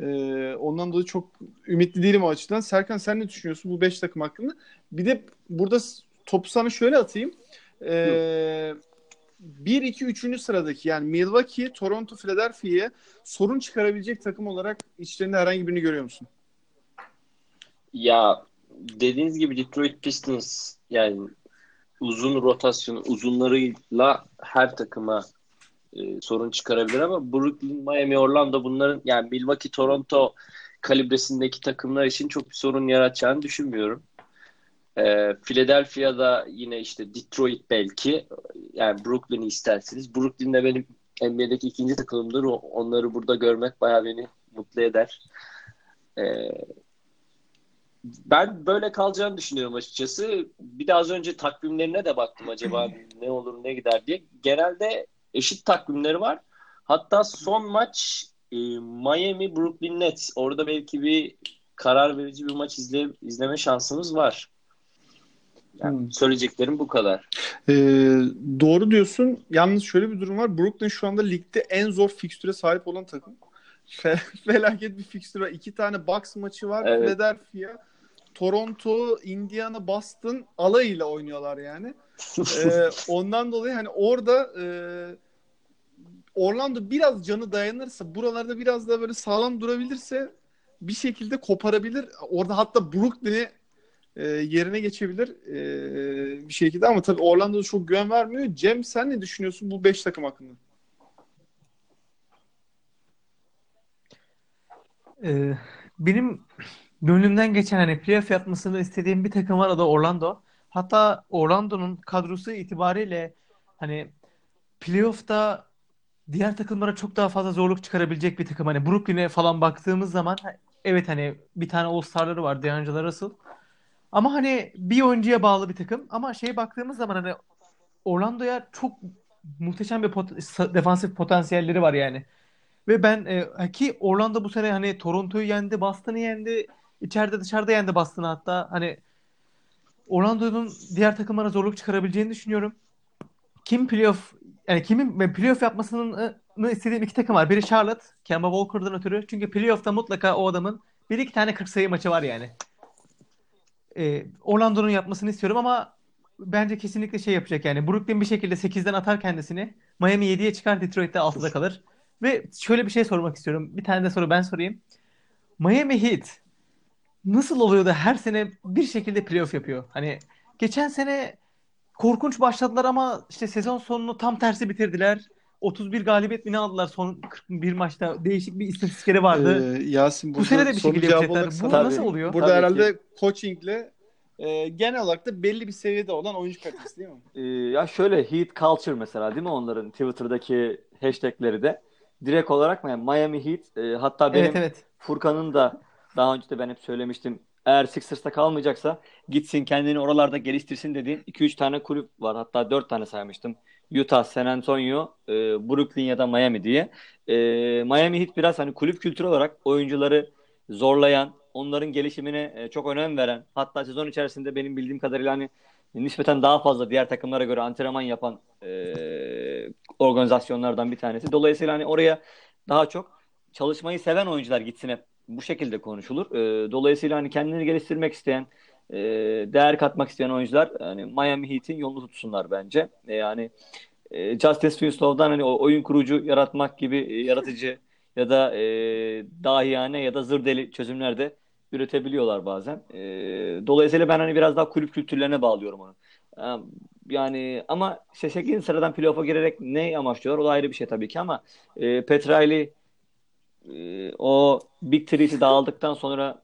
Ee, ondan dolayı çok ümitli değilim o açıdan. Serkan sen ne düşünüyorsun bu 5 takım hakkında? Bir de burada topu sana şöyle atayım. Ee, 1 2 3. sıradaki yani Milwaukee, Toronto, Philadelphia'ya sorun çıkarabilecek takım olarak içlerinde herhangi birini görüyor musun? Ya dediğiniz gibi Detroit Pistons yani uzun rotasyon uzunlarıyla her takıma e, sorun çıkarabilir ama Brooklyn, Miami, Orlando bunların yani Milwaukee, Toronto kalibresindeki takımlar için çok bir sorun yaratacağını düşünmüyorum. Ee, Philadelphia'da yine işte Detroit belki yani Brooklyn'i istersiniz. Brooklyn de benim NBA'deki ikinci takımımdır. Onları burada görmek bayağı beni mutlu eder. Ee, ben böyle kalacağını düşünüyorum açıkçası. Bir de az önce takvimlerine de baktım acaba [CLEARS THROAT] ne olur ne gider diye. Genelde eşit takvimleri var. Hatta son maç e, Miami Brooklyn Nets. Orada belki bir karar verici bir maç izle, izleme şansımız var. Yani hmm. söyleyeceklerim bu kadar. Ee, doğru diyorsun. Yalnız şöyle bir durum var. Brooklyn şu anda ligde en zor fikstüre sahip olan takım. [LAUGHS] Felaket bir fikstür var. İki tane Bucks maçı var. Evet. Philadelphia, Toronto, Indiana, Boston alayıyla oynuyorlar yani. [LAUGHS] ee, ondan dolayı hani orada e, Orlando biraz canı dayanırsa buralarda biraz da böyle sağlam durabilirse bir şekilde koparabilir. Orada hatta Brooklyn'i e, yerine geçebilir e, bir şekilde ama tabii Orlando'da çok güven vermiyor. Cem sen ne düşünüyorsun bu 5 takım hakkında? Ee, benim gönlümden geçen hani playoff yapmasını istediğim bir takım var o da Orlando. Hatta Orlando'nun kadrosu itibariyle hani playoff'ta diğer takımlara çok daha fazla zorluk çıkarabilecek bir takım. Hani Brooklyn'e falan baktığımız zaman evet hani bir tane All-Star'ları var D'Angelo Russell. Ama hani bir oyuncuya bağlı bir takım. Ama şeye baktığımız zaman hani Orlando'ya çok muhteşem bir pot- defansif potansiyelleri var yani. Ve ben e, ki Orlando bu sene hani Toronto'yu yendi, Boston'ı yendi, içeride dışarıda yendi Boston'ı hatta. Hani Orlando'nun diğer takımlara zorluk çıkarabileceğini düşünüyorum. Kim playoff yani kimin playoff yapmasını istediğim iki takım var. Biri Charlotte, Kemba Walker'dan ötürü. Çünkü playoff'ta mutlaka o adamın bir iki tane 40 sayı maçı var yani. Ee, Orlando'nun yapmasını istiyorum ama bence kesinlikle şey yapacak yani. Brooklyn bir şekilde 8'den atar kendisini. Miami 7'ye çıkar, Detroit'te 6'da kalır. Ve şöyle bir şey sormak istiyorum. Bir tane de soru ben sorayım. Miami Heat nasıl oluyor da her sene bir şekilde playoff yapıyor? Hani geçen sene korkunç başladılar ama işte sezon sonunu tam tersi bitirdiler. 31 galibiyet mi ne aldılar son 41 maçta? Değişik bir istatistikleri vardı. Ee, Yasin burada Bu sene de bir şekilde yapacaklar. Bu tabii, nasıl oluyor? Burada tabii herhalde ki. coachingle e, genel olarak da belli bir seviyede olan oyuncu kalitesi değil mi? Ee, ya şöyle Heat Culture mesela değil mi onların Twitter'daki hashtagleri de direkt olarak mı? Yani Miami Heat e, hatta benim evet, evet. Furkan'ın da daha önce de ben hep söylemiştim. Eğer Sixers'ta kalmayacaksa gitsin kendini oralarda geliştirsin dediğim 2-3 tane kulüp var. Hatta 4 tane saymıştım. Utah, San Antonio, e, Brooklyn ya da Miami diye. E, Miami Heat biraz hani kulüp kültürü olarak oyuncuları zorlayan, onların gelişimine e, çok önem veren, hatta sezon içerisinde benim bildiğim kadarıyla hani nispeten daha fazla diğer takımlara göre antrenman yapan e, organizasyonlardan bir tanesi. Dolayısıyla hani oraya daha çok çalışmayı seven oyuncular gitsin hep bu şekilde konuşulur. E, dolayısıyla hani kendini geliştirmek isteyen, e, değer katmak isteyen oyuncular hani Miami Heat'in yolunu tutsunlar bence. E, yani e, Justice Winslow'dan hani oyun kurucu yaratmak gibi e, yaratıcı ya da e, dahiyane ya da zır deli çözümler de üretebiliyorlar bazen. E, dolayısıyla ben hani biraz daha kulüp kültürlerine bağlıyorum onu. E, yani ama işte 8. sıradan playoff'a girerek ne amaçlıyorlar? O da ayrı bir şey tabii ki ama e, Petrali e, o Big Three'si dağıldıktan sonra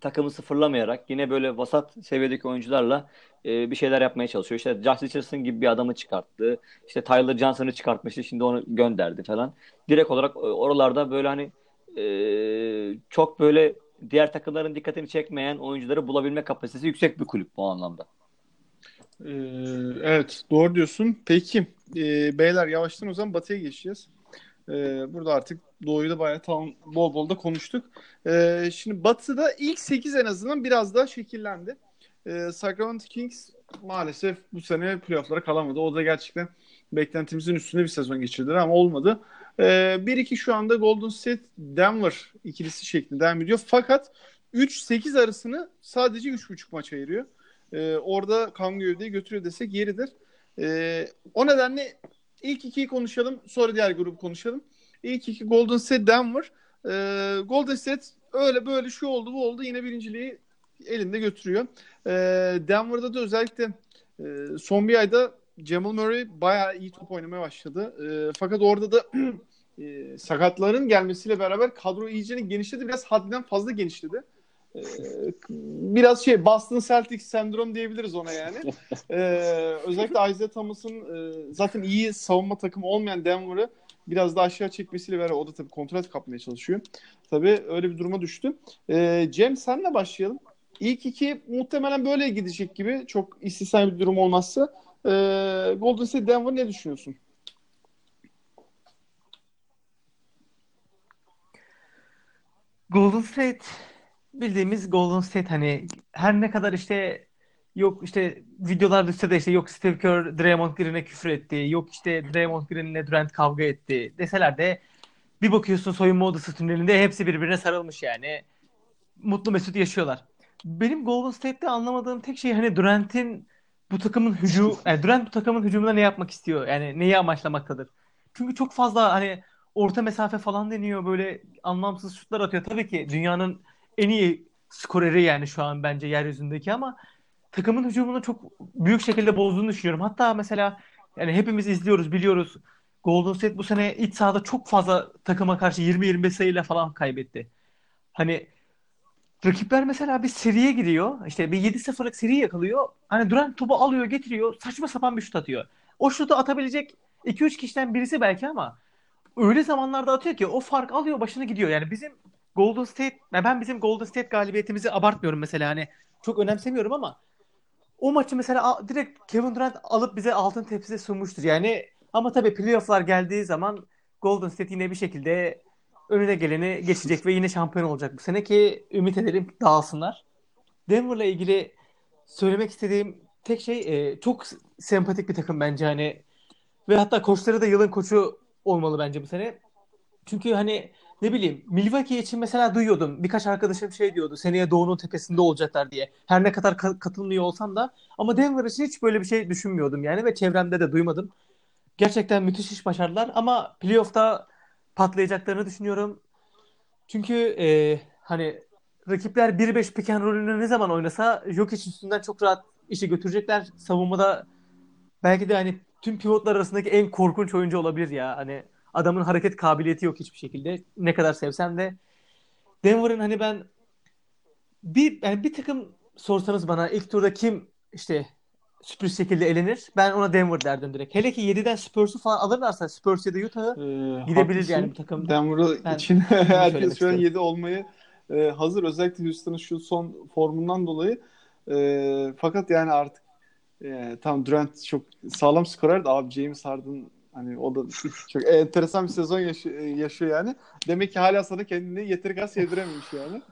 takımı sıfırlamayarak yine böyle vasat seviyedeki oyuncularla e, bir şeyler yapmaya çalışıyor. İşte Josh Richardson gibi bir adamı çıkarttı. İşte Tyler Johnson'ı çıkartmıştı. Şimdi onu gönderdi falan. Direkt olarak e, oralarda böyle hani e, çok böyle diğer takımların dikkatini çekmeyen oyuncuları bulabilme kapasitesi yüksek bir kulüp bu anlamda. Ee, evet doğru diyorsun. Peki e, beyler yavaştan o zaman batıya geçeceğiz. Ee, burada artık Doğu'yu da bayağı tam bol bol da konuştuk. Ee, şimdi Batı'da ilk 8 en azından biraz daha şekillendi. Ee, Sacramento Kings maalesef bu sene playofflara kalamadı. O da gerçekten beklentimizin üstünde bir sezon geçirdiler ama olmadı. Ee, 1-2 şu anda Golden State Denver ikilisi şeklinde devam ediyor. Fakat 3-8 arasını sadece 3.5 maç ayırıyor. Ee, orada kan gövdeyi götürüyor desek yeridir. Ee, o nedenle ilk ikiyi konuşalım sonra diğer grubu konuşalım. İlk iki Golden State Denver. Ee, Golden State öyle böyle şu oldu bu oldu yine birinciliği elinde götürüyor. Ee, Denver'da da özellikle e, son bir ayda Jamal Murray bayağı iyi top oynamaya başladı. E, fakat orada da [CLEARS THROAT] e, sakatların gelmesiyle beraber kadro iyice genişledi. Biraz haddinden fazla genişledi. E, biraz şey Boston Celtics sendrom diyebiliriz ona yani. E, özellikle Isaiah Thomas'ın e, zaten iyi savunma takımı olmayan Denver'ı biraz daha aşağı çekmesiyle beraber o da tabii kontrat kapmaya çalışıyor. Tabii öyle bir duruma düştü. E, Cem senle başlayalım. İlk iki muhtemelen böyle gidecek gibi. Çok istisnai bir durum olmazsa. E, Golden State Denver ne düşünüyorsun? Golden State bildiğimiz Golden State hani her ne kadar işte yok işte videolar düşse de işte yok Steve Kerr Draymond Green'e küfür etti. Yok işte Draymond Green'le Durant kavga etti deseler de bir bakıyorsun soyunma odası tünelinde hepsi birbirine sarılmış yani. Mutlu mesut yaşıyorlar. Benim Golden State'te anlamadığım tek şey hani Durant'in bu takımın hücum [LAUGHS] yani Durant bu takımın hücumunda ne yapmak istiyor? Yani neyi amaçlamaktadır? Çünkü çok fazla hani orta mesafe falan deniyor böyle anlamsız şutlar atıyor. Tabii ki dünyanın en iyi skoreri yani şu an bence yeryüzündeki ama takımın hücumunu çok büyük şekilde bozduğunu düşünüyorum. Hatta mesela yani hepimiz izliyoruz, biliyoruz. Golden State bu sene iç sahada çok fazla takıma karşı 20-25 sayıyla falan kaybetti. Hani rakipler mesela bir seriye giriyor. İşte bir 7-0'lık seri yakalıyor. Hani Durant topu alıyor, getiriyor. Saçma sapan bir şut atıyor. O şutu atabilecek 2-3 kişiden birisi belki ama öyle zamanlarda atıyor ki o fark alıyor başını gidiyor. Yani bizim Golden State ben bizim Golden State galibiyetimizi abartmıyorum mesela hani çok önemsemiyorum ama o maçı mesela direkt Kevin Durant alıp bize altın tepside sunmuştur. Yani ama tabii playoff'lar geldiği zaman Golden State yine bir şekilde önüne geleni geçecek ve yine şampiyon olacak bu sene ki ümit edelim dağılsınlar. Denver'la ilgili söylemek istediğim tek şey e, çok sempatik bir takım bence hani ve hatta koçları da yılın koçu olmalı bence bu sene. Çünkü hani ne bileyim Milwaukee için mesela duyuyordum. Birkaç arkadaşım şey diyordu. Seneye Doğu'nun tepesinde olacaklar diye. Her ne kadar ka- katılmıyor olsam da ama Denver için hiç böyle bir şey düşünmüyordum yani ve çevremde de duymadım. Gerçekten müthiş iş başardılar ama playoff'ta patlayacaklarını düşünüyorum. Çünkü e, hani rakipler 1-5 pick and roll'ünü ne zaman oynasa Jokic üstünden çok rahat işi götürecekler. Savunmada belki de hani tüm pivotlar arasındaki en korkunç oyuncu olabilir ya. Hani adamın hareket kabiliyeti yok hiçbir şekilde. Ne kadar sevsem de Denver'ın hani ben bir yani bir takım sorsanız bana ilk turda kim işte sürpriz şekilde elenir. Ben ona Denver derdim direkt. Hele ki 7'den Spurs'u falan alırlarsa Spurs ya da Utah'ı Ee, gidebilir haklısın. yani bu takım. Denver [LAUGHS] için herkes şu an isterim. 7 olmayı e, hazır. Özellikle Houston'ın şu son formundan dolayı. E, fakat yani artık e, tam Durant çok sağlam skorer de abi James Harden hani o da [LAUGHS] çok enteresan bir sezon yaşı- yaşıyor yani. Demek ki hala sana kendini yeteri kadar sevdirememiş yani.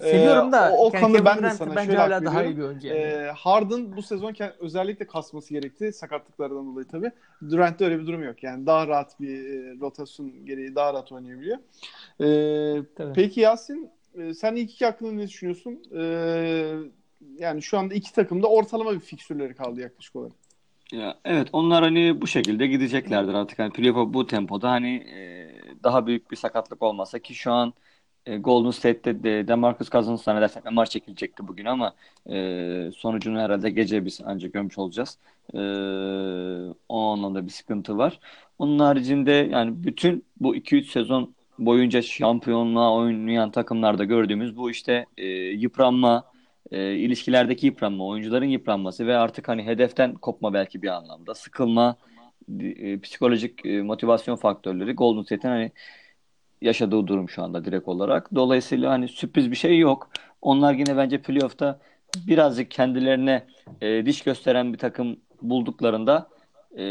Seviyorum da Ee, o, o yani Kevin ben de sana bence şöyle hala daha iyi bir oyuncu yani. Ee, Harden bu sezon özellikle kasması gerekti sakatlıklardan dolayı tabii. Durant'te öyle bir durum yok. Yani daha rahat bir e, rotasyon gereği daha rahat oynayabiliyor. Ee, Tabii. peki Yasin e, sen ilk iki hakkında ne düşünüyorsun? Ee, yani şu anda iki takımda ortalama bir fiksürleri kaldı yaklaşık olarak. Ya, evet onlar hani bu şekilde gideceklerdir artık. Hani playoff'a bu tempoda hani e, daha büyük bir sakatlık olmasa ki şu an e, Golden State'te de DeMarcus Cousins zannedersem MR çekilecekti bugün ama e, sonucunu herhalde gece biz ancak görmüş olacağız. E, o anlamda bir sıkıntı var. Onun haricinde yani bütün bu 2-3 sezon boyunca şampiyonluğa oynayan takımlarda gördüğümüz bu işte e, yıpranma, e, ilişkilerdeki yıpranma, oyuncuların yıpranması ve artık hani hedeften kopma belki bir anlamda, sıkılma, e, psikolojik e, motivasyon faktörleri Golden State'in hani yaşadığı durum şu anda direkt olarak. Dolayısıyla hani sürpriz bir şey yok. Onlar yine bence playoff'ta birazcık kendilerine e, diş gösteren bir takım bulduklarında e,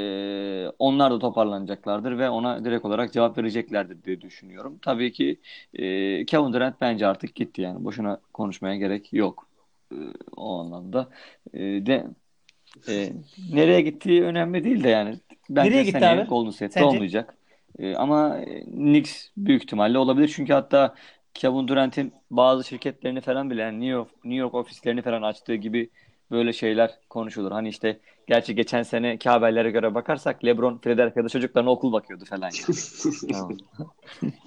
onlar da toparlanacaklardır ve ona direkt olarak cevap vereceklerdir diye düşünüyorum. Tabii ki e, Kevin Durant bence artık gitti yani. Boşuna konuşmaya gerek yok. E, o anlamda. E, de e, nereye gittiği önemli değil de yani. Bence Nereye gitti abi? Golden State'te Sence? olmayacak. E, ama e, Knicks büyük ihtimalle olabilir. Çünkü hatta Kevin Durant'in bazı şirketlerini falan bile yani New York, New York ofislerini falan açtığı gibi böyle şeyler konuşulur. Hani işte gerçi geçen seneki haberlere göre bakarsak LeBron Philadelphia'da çocuklarına okul bakıyordu falan yani. [LAUGHS]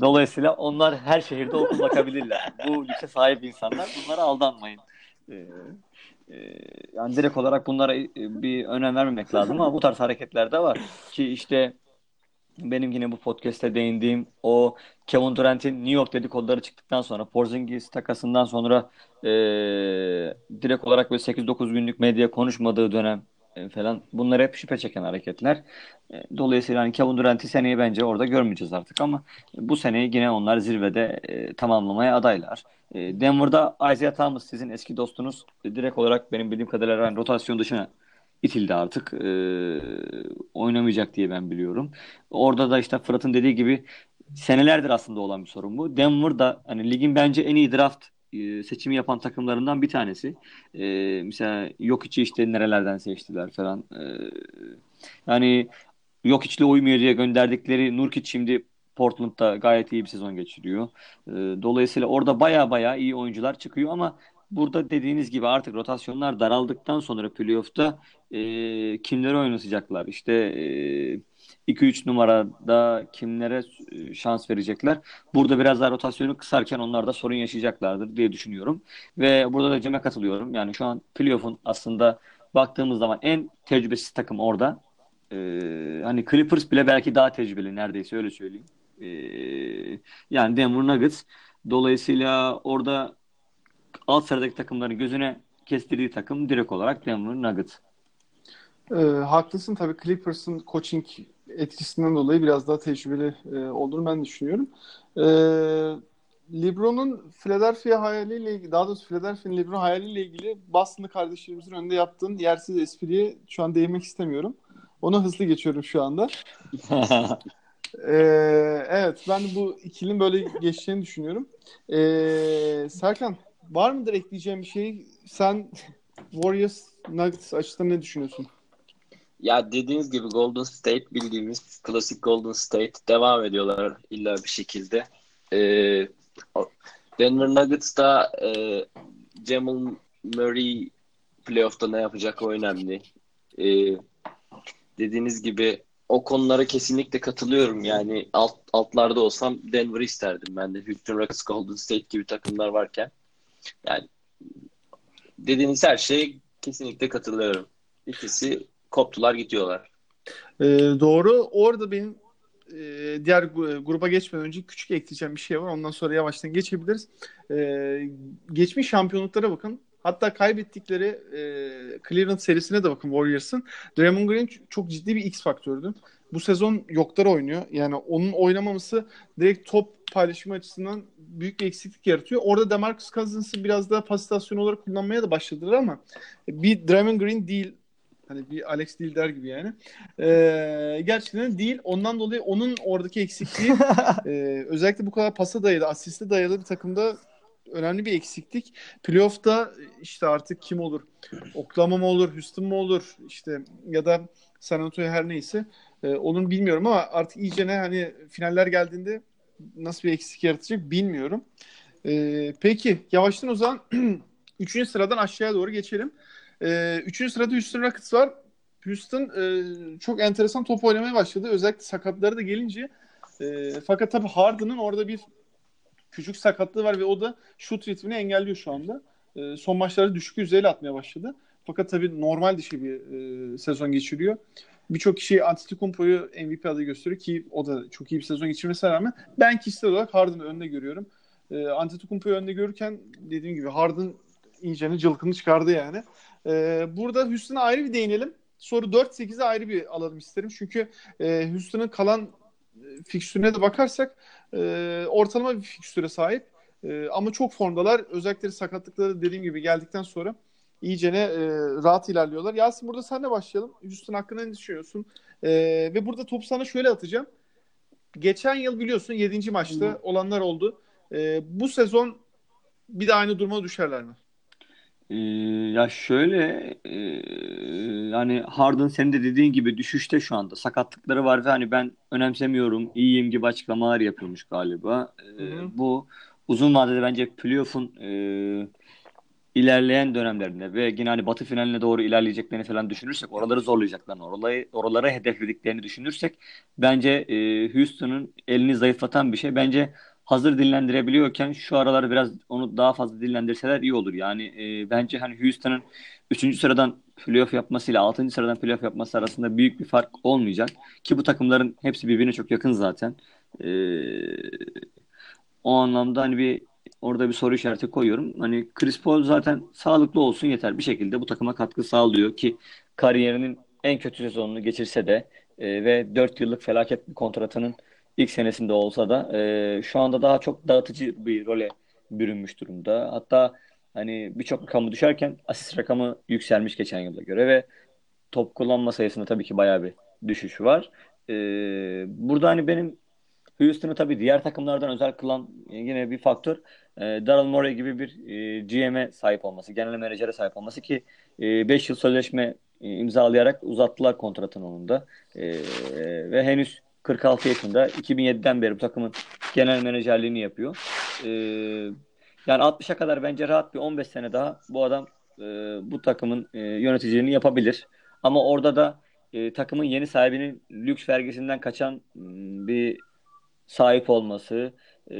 Dolayısıyla onlar her şehirde okul bakabilirler. Bu lükse sahip insanlar bunlara aldanmayın. Ee, Ee, yani direkt olarak bunlara e, bir önem vermemek lazım ama bu tarz hareketler de var. Ki işte benim yine bu podcast'te değindiğim o Kevin Durant'in New York dedikoduları çıktıktan sonra Porzingis takasından sonra e, direkt olarak böyle 8-9 günlük medya konuşmadığı dönem e, falan bunlar hep şüphe çeken hareketler. E, dolayısıyla hani Kevin Durant'i seneye bence orada görmeyeceğiz artık ama bu seneyi yine onlar zirvede e, tamamlamaya adaylar. E, Denver'da Isaiah Thomas sizin eski dostunuz direkt olarak benim bildiğim kadarıyla rotasyon dışına itildi artık. E, oynamayacak diye ben biliyorum. Orada da işte Fırat'ın dediği gibi senelerdir aslında olan bir sorun bu. Denver'da hani ligin bence en iyi draft e, seçimi yapan takımlarından bir tanesi. E, mesela Jokic'i işte nerelerden seçtiler falan. E, yani Jokic'le uymuyor diye gönderdikleri Nurkic şimdi Portland'da gayet iyi bir sezon geçiriyor. E, dolayısıyla orada baya baya iyi oyuncular çıkıyor ama burada dediğiniz gibi artık rotasyonlar daraldıktan sonra playoff'ta e, kimleri oynatacaklar? İşte e, 2-3 numarada kimlere e, şans verecekler? Burada biraz daha rotasyonu kısarken onlar da sorun yaşayacaklardır diye düşünüyorum. Ve burada da Cem'e katılıyorum. Yani şu an playoff'un aslında baktığımız zaman en tecrübesiz takım orada. Ee, hani Clippers bile belki daha tecrübeli neredeyse öyle söyleyeyim. Ee, yani Denver Nuggets. Dolayısıyla orada alt sıradaki takımların gözüne kestirdiği takım direkt olarak Denver Nuggets. E, haklısın tabii Clippers'ın coaching etkisinden dolayı biraz daha tecrübeli e, olduğunu ben düşünüyorum. E, LeBron'un Philadelphia hayaliyle daha doğrusu Philadelphia'nın LeBron hayaliyle ilgili Boston'lı kardeşlerimizin önünde yaptığın yersiz espriye şu an değinmek istemiyorum. Ona hızlı geçiyorum şu anda. [LAUGHS] ee, evet ben bu ikilinin böyle geçeceğini düşünüyorum. Ee, Serkan var mıdır ekleyeceğim bir şey? Sen Warriors Nuggets açısından ne düşünüyorsun? Ya dediğiniz gibi Golden State bildiğimiz klasik Golden State devam ediyorlar illa bir şekilde. Ee, Denver Nuggets da e, Jamal Murray playoff'ta ne yapacak o önemli. Ee, dediğiniz gibi o konulara kesinlikle katılıyorum. Yani alt, altlarda olsam Denver'ı isterdim ben de. Houston Rockets, Golden State gibi takımlar varken. Yani dediğiniz her şeye kesinlikle katılıyorum. İkisi koptular gidiyorlar. Ee, doğru. Orada benim e, diğer gruba geçmeden önce küçük ekleyeceğim bir şey var. Ondan sonra yavaştan geçebiliriz. Ee, geçmiş şampiyonluklara bakın. Hatta kaybettikleri e, Cleveland serisine de bakın Warriors'ın. Draymond Green çok ciddi bir X faktördü. Bu sezon yoklar oynuyor. Yani onun oynamaması direkt top paylaşımı açısından büyük bir eksiklik yaratıyor. Orada DeMarcus Cousins'ı biraz daha pasitasyon olarak kullanmaya da başladılar ama bir Draymond Green değil. Hani bir Alex değil der gibi yani. Ee, gerçekten değil. Ondan dolayı onun oradaki eksikliği [LAUGHS] e, özellikle bu kadar pasa dayalı, asiste dayalı bir takımda önemli bir eksiklik. Playoff'ta işte artık kim olur? Oklahoma mı olur? Houston mu olur? İşte ya da San Antonio her neyse. E, onun bilmiyorum ama artık iyice ne hani finaller geldiğinde nasıl bir eksik yaratacak bilmiyorum. E, peki yavaştan o zaman [CLEARS THROAT] üçüncü sıradan aşağıya doğru geçelim. E, üçüncü sırada Houston Rockets var. Houston e, çok enteresan top oynamaya başladı. Özellikle sakatları da gelince. E, fakat tabii Harden'ın orada bir küçük sakatlığı var ve o da şut ritmini engelliyor şu anda. E, son maçlarda düşük yüzdeyle atmaya başladı. Fakat tabii normal dışı bir e, sezon geçiriyor. Birçok kişi Antetokounmpo'yu MVP adayı gösteriyor ki o da çok iyi bir sezon geçirmesine rağmen ben kişisel olarak Harden'ı önde görüyorum. E, Antetokounmpo'yu önde görürken dediğim gibi Harden iyicene cılkını çıkardı yani. E, burada Houston'a ayrı bir değinelim. Soru 4-8'e ayrı bir alalım isterim. Çünkü e, Houston'ın kalan fikstürüne de bakarsak e, ortalama bir fikstüre sahip. E, ama çok formdalar. Özellikle sakatlıkları dediğim gibi geldikten sonra iyicene e, rahat ilerliyorlar. Yasin burada senle başlayalım. Houston hakkında ne düşünüyorsun? E, ve burada topu sana şöyle atacağım. Geçen yıl biliyorsun 7. maçta hmm. olanlar oldu. E, bu sezon bir de aynı duruma düşerler mi? Ee, ya şöyle e, yani Harden senin de dediğin gibi düşüşte şu anda sakatlıkları var ve hani ben önemsemiyorum iyiyim gibi açıklamalar yapıyormuş galiba. Ee, bu uzun vadede bence playoff'un e, ilerleyen dönemlerinde ve yine hani batı finaline doğru ilerleyeceklerini falan düşünürsek oraları zorlayacaklarını oraları, oralara hedeflediklerini düşünürsek bence e, Houston'ın elini zayıflatan bir şey bence hazır dinlendirebiliyorken şu aralar biraz onu daha fazla dinlendirseler iyi olur. Yani e, bence hani Houston'ın 3. sıradan playoff yapmasıyla 6. sıradan playoff yapması arasında büyük bir fark olmayacak. Ki bu takımların hepsi birbirine çok yakın zaten. E, o anlamda hani bir orada bir soru işareti koyuyorum. Hani Chris Paul zaten sağlıklı olsun yeter. Bir şekilde bu takıma katkı sağlıyor ki kariyerinin en kötü sezonunu geçirse de e, ve 4 yıllık felaket bir kontratının ilk senesinde olsa da e, şu anda daha çok dağıtıcı bir role bürünmüş durumda. Hatta hani birçok rakamı düşerken asist rakamı yükselmiş geçen yıla göre ve top kullanma sayısında tabii ki bayağı bir düşüş var. E, burada hani benim Houston'ı tabii diğer takımlardan özel kılan yine bir faktör e, Daryl Morey gibi bir e, GM'e sahip olması, genel menajere sahip olması ki 5 e, yıl sözleşme e, imzalayarak uzattılar kontratını onun da. E, ve henüz 46 yaşında 2007'den beri bu takımın genel menajerliğini yapıyor. E, yani 60'a kadar bence rahat bir 15 sene daha bu adam e, bu takımın e, yöneticiliğini yapabilir. Ama orada da e, takımın yeni sahibinin lüks vergisinden kaçan bir sahip olması e,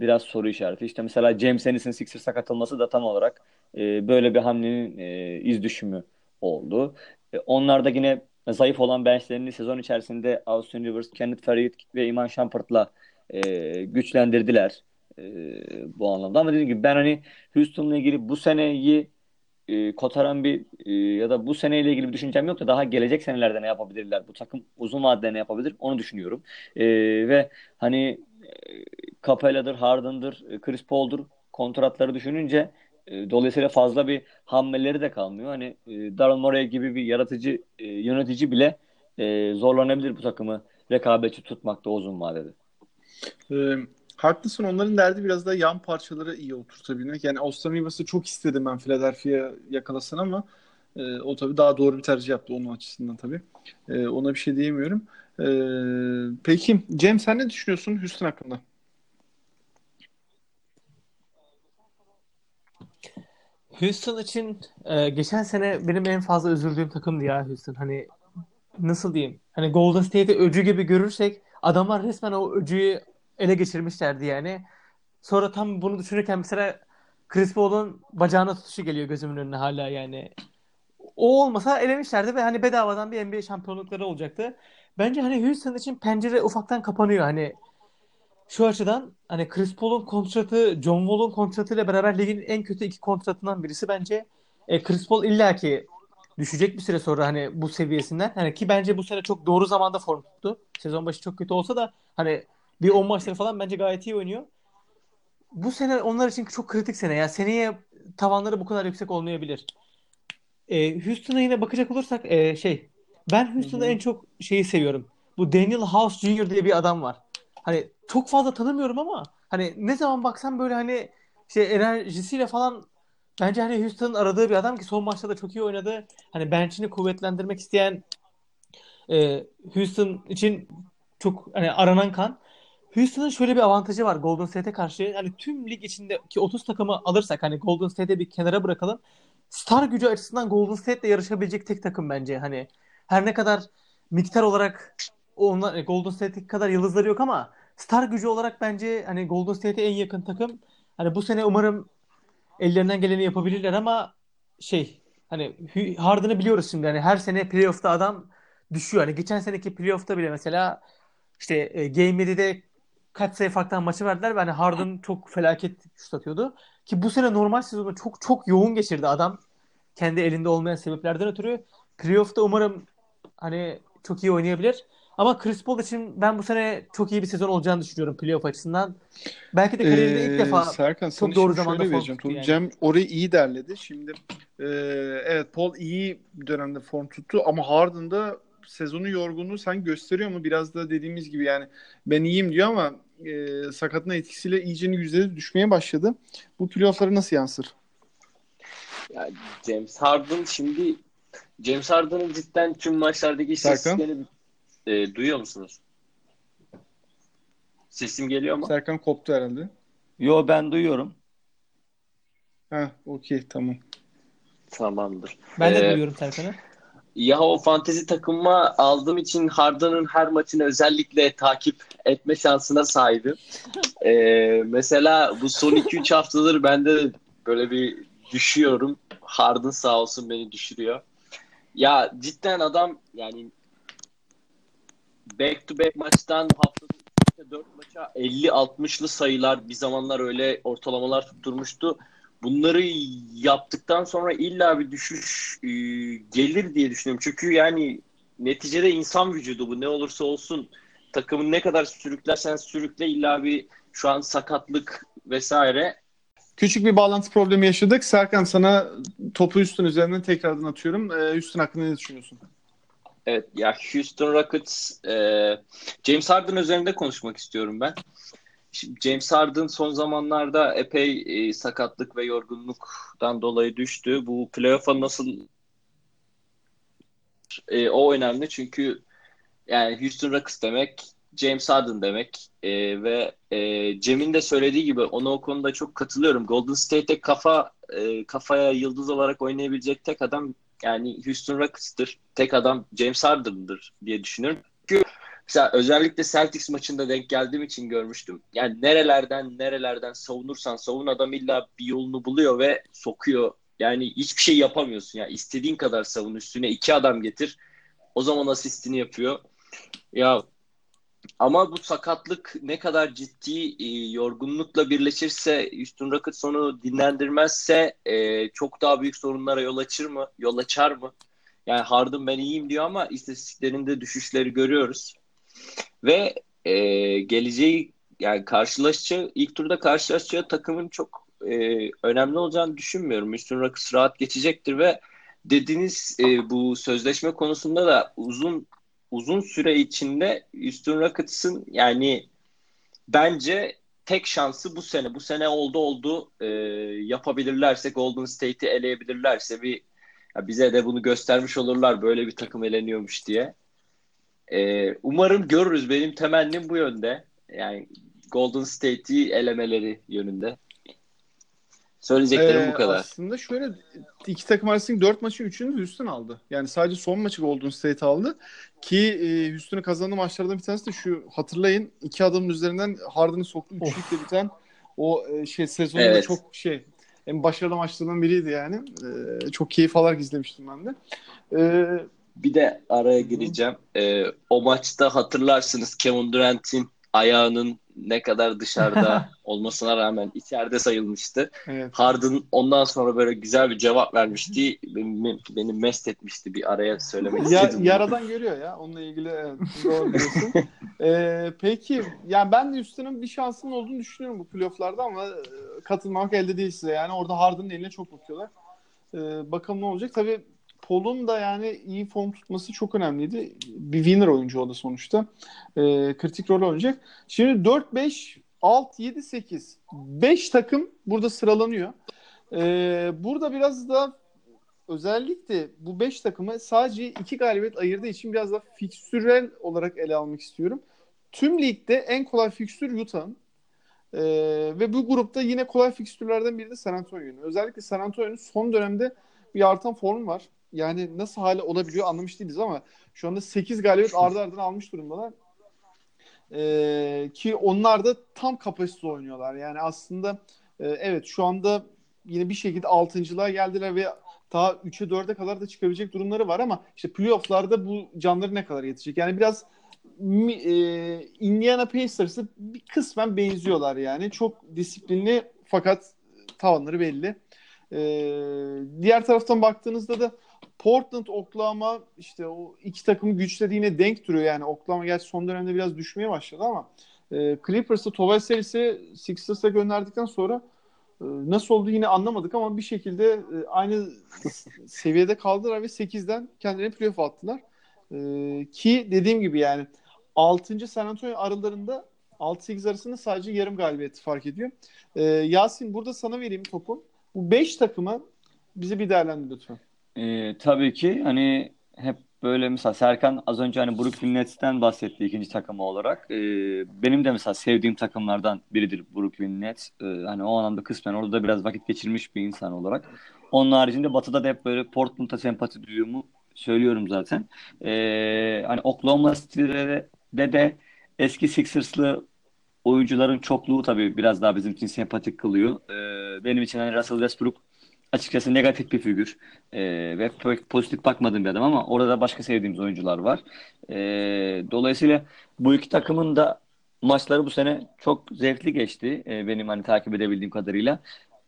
biraz soru işareti. İşte mesela James Ennis'in Sixers'a katılması da tam olarak e, böyle bir hamlenin e, iz düşümü oldu. E, onlar da yine zayıf olan benchlerini sezon içerisinde Austin Rivers, Kenneth Faried ve Iman Shumpert'la güçlendirdiler bu anlamda. Ama dediğim gibi ben hani Houston'la ilgili bu seneyi e, kotaran bir e, ya da bu seneyle ilgili bir düşüncem yok da daha gelecek senelerde ne yapabilirler? Bu takım uzun vadede ne yapabilir? Onu düşünüyorum. E, ve hani Capella'dır, Harden'dır, e, Chris Paul'dur kontratları düşününce e, dolayısıyla fazla bir hamleleri de kalmıyor. Hani e, Daryl Morey gibi bir yaratıcı e, yönetici bile e, zorlanabilir bu takımı rekabetçi tutmakta uzun vadede. Ee, haklısın. Onların derdi biraz da yan parçaları iyi oturtabilmek. Yani Rivers'ı çok istedim ben Philadelphia yakalasın ama e, o tabii daha doğru bir tercih yaptı onun açısından tabii. E, ona bir şey diyemiyorum. E, peki Cem sen ne düşünüyorsun Houston hakkında? Houston için e, geçen sene benim en fazla üzüldüğüm takımdı ya Houston. Hani nasıl diyeyim? Hani Golden State'i öcü gibi görürsek adamlar resmen o öcüyü ele geçirmişlerdi yani. Sonra tam bunu düşünürken mesela Chris Paul'un bacağına tutuşu geliyor gözümün önüne hala yani. O olmasa elemişlerdi ve hani bedavadan bir NBA şampiyonlukları olacaktı. Bence hani Houston için pencere ufaktan kapanıyor. Hani şu açıdan hani Chris Paul'un kontratı John Wall'un kontratıyla beraber ligin en kötü iki kontratından birisi bence. E, Chris Paul illaki düşecek bir süre sonra hani bu seviyesinden. Hani ki bence bu sene çok doğru zamanda form tuttu. Sezon başı çok kötü olsa da hani bir 10 maçları falan bence gayet iyi oynuyor. Bu sene onlar için çok kritik sene. Ya seneye tavanları bu kadar yüksek olmayabilir. E, Houston'a yine bakacak olursak e, şey ben Houston'da en çok şeyi seviyorum. Bu Daniel House Jr. diye bir adam var. Hani çok fazla tanımıyorum ama hani ne zaman baksam böyle hani şey enerjisiyle falan bence hani Houston'ın aradığı bir adam ki son maçta da çok iyi oynadı. Hani bench'ini kuvvetlendirmek isteyen e, Houston için çok hani aranan kan. Houston'ın şöyle bir avantajı var Golden State'e karşı. Hani tüm lig içindeki 30 takımı alırsak hani Golden State'e bir kenara bırakalım. Star gücü açısından Golden State'le yarışabilecek tek takım bence. Hani her ne kadar miktar olarak onlar Golden State kadar yıldızları yok ama star gücü olarak bence hani Golden State'e en yakın takım. Hani bu sene umarım ellerinden geleni yapabilirler ama şey hani Harden'ı biliyoruz şimdi hani her sene playoff'ta adam düşüyor. Hani geçen seneki playoff'ta bile mesela işte e, Game 7'de kaç sayı farktan maçı verdiler ve hani Harden çok felaket şut atıyordu. Ki bu sene normal sezonu çok çok yoğun geçirdi adam. Kendi elinde olmayan sebeplerden ötürü. Playoff'ta umarım hani çok iyi oynayabilir. Ama Chris Paul için ben bu sene çok iyi bir sezon olacağını düşünüyorum playoff açısından. Belki de kariyerinde ee, ilk defa Serkan, çok doğru zamanda form tuttu yani. Cem orayı iyi derledi. Şimdi e, evet Paul iyi dönemde form tuttu ama Harden'da sezonu yorgunluğu sen gösteriyor mu? Biraz da dediğimiz gibi yani ben iyiyim diyor ama e, sakatın etkisiyle iyice yüzleri düşmeye başladı. Bu playoff'lara nasıl yansır? Ya James Harden şimdi James Harden'ın cidden tüm maçlardaki istatistiklerini e, duyuyor musunuz? Sesim geliyor mu? Serkan koptu herhalde. Yo ben duyuyorum. Ha, okey tamam. Tamamdır. Ben de ee, duyuyorum Serkan'ı. ya o fantezi takımıma aldığım için Harden'ın her maçını özellikle takip etme şansına sahibim. Ee, mesela bu son 2-3 haftadır ben de böyle bir düşüyorum. Harden sağ olsun beni düşürüyor. Ya cidden adam yani back to back maçtan haftada 4 maça 50-60'lı sayılar bir zamanlar öyle ortalamalar tutturmuştu. Bunları yaptıktan sonra illa bir düşüş e, gelir diye düşünüyorum. Çünkü yani neticede insan vücudu bu ne olursa olsun takımın ne kadar sürüklersen sürükle illa bir şu an sakatlık vesaire Küçük bir bağlantı problemi yaşadık. Serkan sana topu Houston üzerinden tekrardan atıyorum. Ee, Houston hakkında ne düşünüyorsun? Evet ya Houston Rockets e, James Harden üzerinde konuşmak istiyorum ben. Şimdi James Harden son zamanlarda epey e, sakatlık ve yorgunluktan dolayı düştü. Bu playoff'a nasıl e, o önemli çünkü yani Houston Rockets demek James Harden demek E, ve e, Cem'in de söylediği gibi ona o konuda çok katılıyorum. Golden State'e kafa e, kafaya yıldız olarak oynayabilecek tek adam yani Houston Rockets'tır. Tek adam James Harden'dır diye düşünüyorum. Çünkü mesela özellikle Celtics maçında denk geldiğim için görmüştüm. Yani nerelerden nerelerden savunursan savun adam illa bir yolunu buluyor ve sokuyor. Yani hiçbir şey yapamıyorsun. Yani istediğin kadar savun üstüne iki adam getir. O zaman asistini yapıyor. Ya ama bu sakatlık ne kadar ciddi e, yorgunlukla birleşirse Houston Rockets onu dinlendirmezse e, çok daha büyük sorunlara yol açır mı? Yol açar mı? Yani Harden ben iyiyim diyor ama istatistiklerinde düşüşleri görüyoruz. Ve e, geleceği yani karşılaşacağı ilk turda karşılaşacağı takımın çok e, önemli olacağını düşünmüyorum. Houston Rockets rahat geçecektir ve dediğiniz e, bu sözleşme konusunda da uzun uzun süre içinde Houston Rockets'ın yani bence tek şansı bu sene. Bu sene oldu oldu e, yapabilirlerse Golden State'i eleyebilirlerse bir ya bize de bunu göstermiş olurlar böyle bir takım eleniyormuş diye. E, umarım görürüz. Benim temennim bu yönde. Yani Golden State'i elemeleri yönünde. Söyleyeceklerim Ee, bu kadar. Aslında şöyle iki takım arasındaki dört maçın üçünü Houston aldı. Yani sadece son maçı Golden State aldı. Ki e, Houston'un kazandığı maçlardan bir tanesi de şu hatırlayın iki adamın üzerinden Harden'ın soktuğu üçlükle biten o e, şey sezonunda Evet. çok şey en başarılı maçlarından biriydi yani. E, çok keyif alarak izlemiştim ben de. E, Bir de araya gireceğim. Ee, o maçta hatırlarsınız Kevin Durant'in ayağının ne kadar dışarıda [LAUGHS] olmasına rağmen içeride sayılmıştı. evet. Harden ondan sonra böyle güzel bir cevap vermişti. Beni, beni mest etmişti bir araya söylemek Ya, istedim. yaradan görüyor ya. Onunla ilgili evet, doğru diyorsun. [LAUGHS] Ee, peki yani ben de Houston'ın bir şansının olduğunu düşünüyorum bu playofflarda ama e, katılmak elde değil size. Yani orada Harden'ın eline çok bakıyorlar. Ee, bakalım ne olacak. Tabii Paul'un da yani iyi form tutması çok önemliydi. Bir winner oyuncu o da sonuçta. Ee, kritik rol oynayacak. Şimdi 4-5 6 7 8 5 takım burada sıralanıyor. Ee, burada biraz da özellikle bu 5 takımı sadece 2 galibiyet ayırdığı için biraz da fikstürel olarak ele almak istiyorum. Tüm ligde en kolay fikstür Utah'ın. Ee, ve bu grupta yine kolay fikstürlerden biri de San Antonio'nun. Özellikle San Antonio'nun son dönemde bir artan form var. Yani nasıl hale olabiliyor anlamış değiliz ama şu anda 8 galibiyet [LAUGHS] ardı ardına almış durumdalar. Ee, ki onlar da tam kapasite oynuyorlar. Yani aslında e, evet şu anda yine bir şekilde 6.lığa geldiler ve daha 3'e 4'e kadar da çıkabilecek durumları var ama işte playoff'larda bu canları ne kadar yetecek? Yani biraz e, Indiana Pacers'ı bir kısmen benziyorlar yani. Çok disiplinli fakat tavanları belli. E, diğer taraftan baktığınızda da Portland, Oklahoma işte o iki takımın güçleri yine denk duruyor yani. Oklahoma gerçi son dönemde biraz düşmeye başladı ama e, Clippers'ı Tobias serisi Sixers'a gönderdikten sonra e, nasıl oldu yine anlamadık ama bir şekilde e, aynı [LAUGHS] seviyede kaldılar ve 8'den kendilerini playoff attılar. E, ki dediğim gibi yani 6. San Antonio aralarında 6-8 arasında sadece yarım galibiyeti fark ediyor. E, Yasin burada sana vereyim topu. Bu 5 takımı bize bir değerlendir lütfen. Ee, tabii ki hani hep böyle mesela Serkan az önce hani Brooklyn Nets'ten bahsetti ikinci takımı olarak. Ee, benim de mesela sevdiğim takımlardan biridir Brooklyn Nets. Ee, hani o anlamda kısmen orada da biraz vakit geçirmiş bir insan olarak. Onun haricinde Batı'da da hep böyle Portland'a sempati duyduğumu söylüyorum zaten. Ee, hani Oklahoma City'de de, de eski Sixers'lı oyuncuların çokluğu tabii biraz daha bizim için sempatik kılıyor. Ee, benim için hani Russell Westbrook açıkçası negatif bir figür ee, ve pek pozitif bakmadığım bir adam ama orada da başka sevdiğimiz oyuncular var. Ee, dolayısıyla bu iki takımın da maçları bu sene çok zevkli geçti ee, benim hani takip edebildiğim kadarıyla.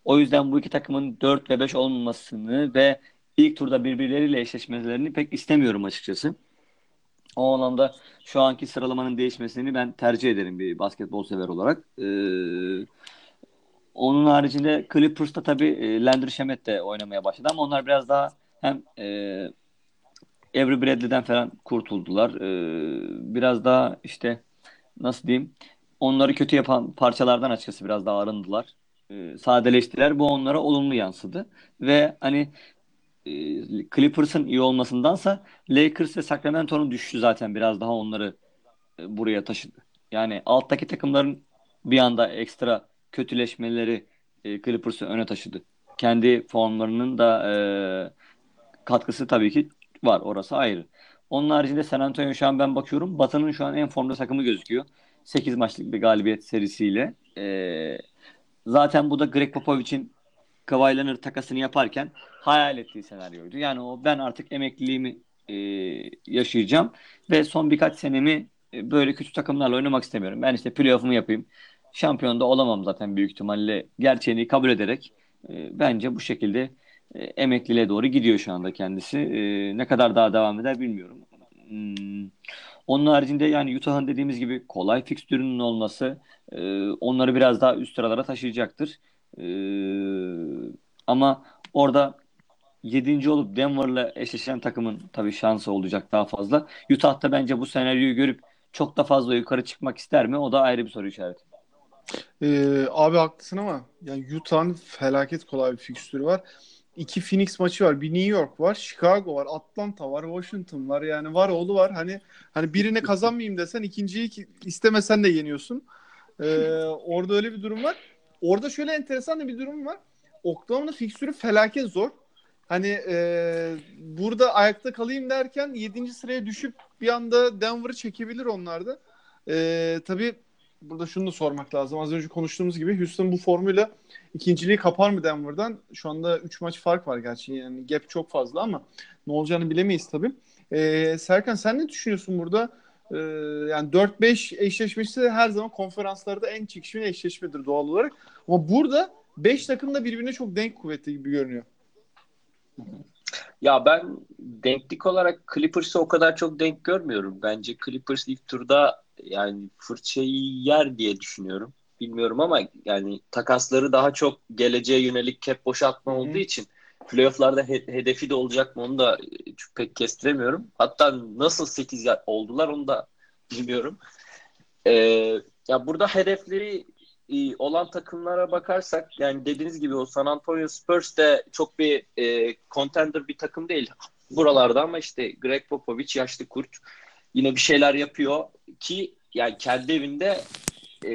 O yüzden bu iki takımın 4 ve 5 olmasını ve ilk turda birbirleriyle eşleşmelerini pek istemiyorum açıkçası. O anlamda şu anki sıralamanın değişmesini ben tercih ederim bir basketbol sever olarak. Ee, onun haricinde Clippers'ta tabii e, Landry Shamet de oynamaya başladı ama onlar biraz daha hem e, Avery Bradley'den falan kurtuldular. E, biraz daha işte nasıl diyeyim onları kötü yapan parçalardan açıkçası biraz daha arındılar. E, sadeleştiler. Bu onlara olumlu yansıdı. Ve hani e, Clippers'ın iyi olmasındansa Lakers ve Sacramento'nun düşüşü zaten biraz daha onları e, buraya taşıdı. Yani alttaki takımların bir anda ekstra kötüleşmeleri e, Clippers'ı öne taşıdı. Kendi formlarının da e, katkısı tabii ki var. Orası ayrı. Onun haricinde San Antonio şu an ben bakıyorum. Batı'nın şu an en formda takımı gözüküyor. 8 maçlık bir galibiyet serisiyle. E, zaten bu da Greg Popovich'in Kawhi Leonard takasını yaparken hayal ettiği senaryoydu. Yani o ben artık emekliliğimi e, yaşayacağım ve son birkaç senemi e, böyle kötü takımlarla oynamak istemiyorum. Ben işte playoff'umu yapayım. Şampiyon da olamam zaten büyük ihtimalle. Gerçeğini kabul ederek e, bence bu şekilde e, emekliliğe doğru gidiyor şu anda kendisi. E, ne kadar daha devam eder bilmiyorum. Hmm. Onun haricinde yani Utah'ın dediğimiz gibi kolay fikstürünün olması e, onları biraz daha üst sıralara taşıyacaktır. E, ama orada 7. olup Denver'la eşleşen takımın tabii şansı olacak daha fazla. Utah'ta bence bu senaryoyu görüp çok da fazla yukarı çıkmak ister mi? O da ayrı bir soru işareti. Ee, abi haklısın ama yani Utah'ın felaket kolay bir fikstürü var. İki Phoenix maçı var. Bir New York var, Chicago var, Atlanta var, Washington var. Yani var oğlu var. Hani hani birine kazanmayayım desen ikinciyi istemesen de yeniyorsun. Ee, orada öyle bir durum var. Orada şöyle enteresan bir durum var. Oklahoma'nın fikstürü felaket zor. Hani e, burada ayakta kalayım derken 7. sıraya düşüp bir anda Denver'ı çekebilir onlar da. E, tabii burada şunu da sormak lazım. Az önce konuştuğumuz gibi Houston bu formuyla ikinciliği kapar mı Denver'dan? Şu anda 3 maç fark var gerçi. Yani gap çok fazla ama ne olacağını bilemeyiz tabii. E, Serkan sen ne düşünüyorsun burada? E, yani 4-5 eşleşmesi her zaman konferanslarda en çekişmeli eşleşmedir doğal olarak. Ama burada 5 takım da birbirine çok denk kuvvetli gibi görünüyor. Ya ben denklik olarak Clippers'ı o kadar çok denk görmüyorum. Bence Clippers ilk turda yani fırçayı yer diye düşünüyorum. Bilmiyorum ama yani takasları daha çok geleceğe yönelik cap boşaltma Hı-hı. olduğu için playoff'larda he- hedefi de olacak mı onu da çok pek kestiremiyorum. Hatta nasıl 8 oldular onu da bilmiyorum. Ee, ya burada hedefleri olan takımlara bakarsak yani dediğiniz gibi o San Antonio Spurs de çok bir e, contender bir takım değil buralarda ama işte Greg Popovich yaşlı kurt yine bir şeyler yapıyor ki yani kendi evinde e,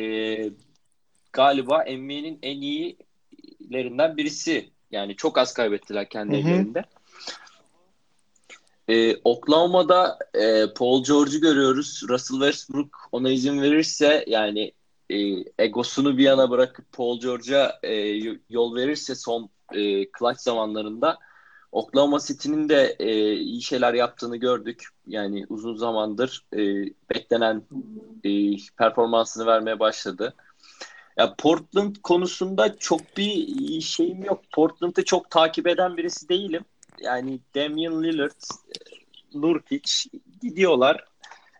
galiba NBA'nin en iyilerinden birisi. Yani çok az kaybettiler kendi Hı-hı. evlerinde. Ee, Oklahoma'da e, Paul George'u görüyoruz. Russell Westbrook ona izin verirse yani e, egosunu bir yana bırakıp Paul George'a e, yol verirse son e, clutch zamanlarında Oklahoma City'nin de e, iyi şeyler yaptığını gördük. Yani uzun zamandır e, beklenen e, performansını vermeye başladı. Ya Portland konusunda çok bir şeyim yok. Portland'ı çok takip eden birisi değilim. Yani Damian Lillard, Nurkic gidiyorlar.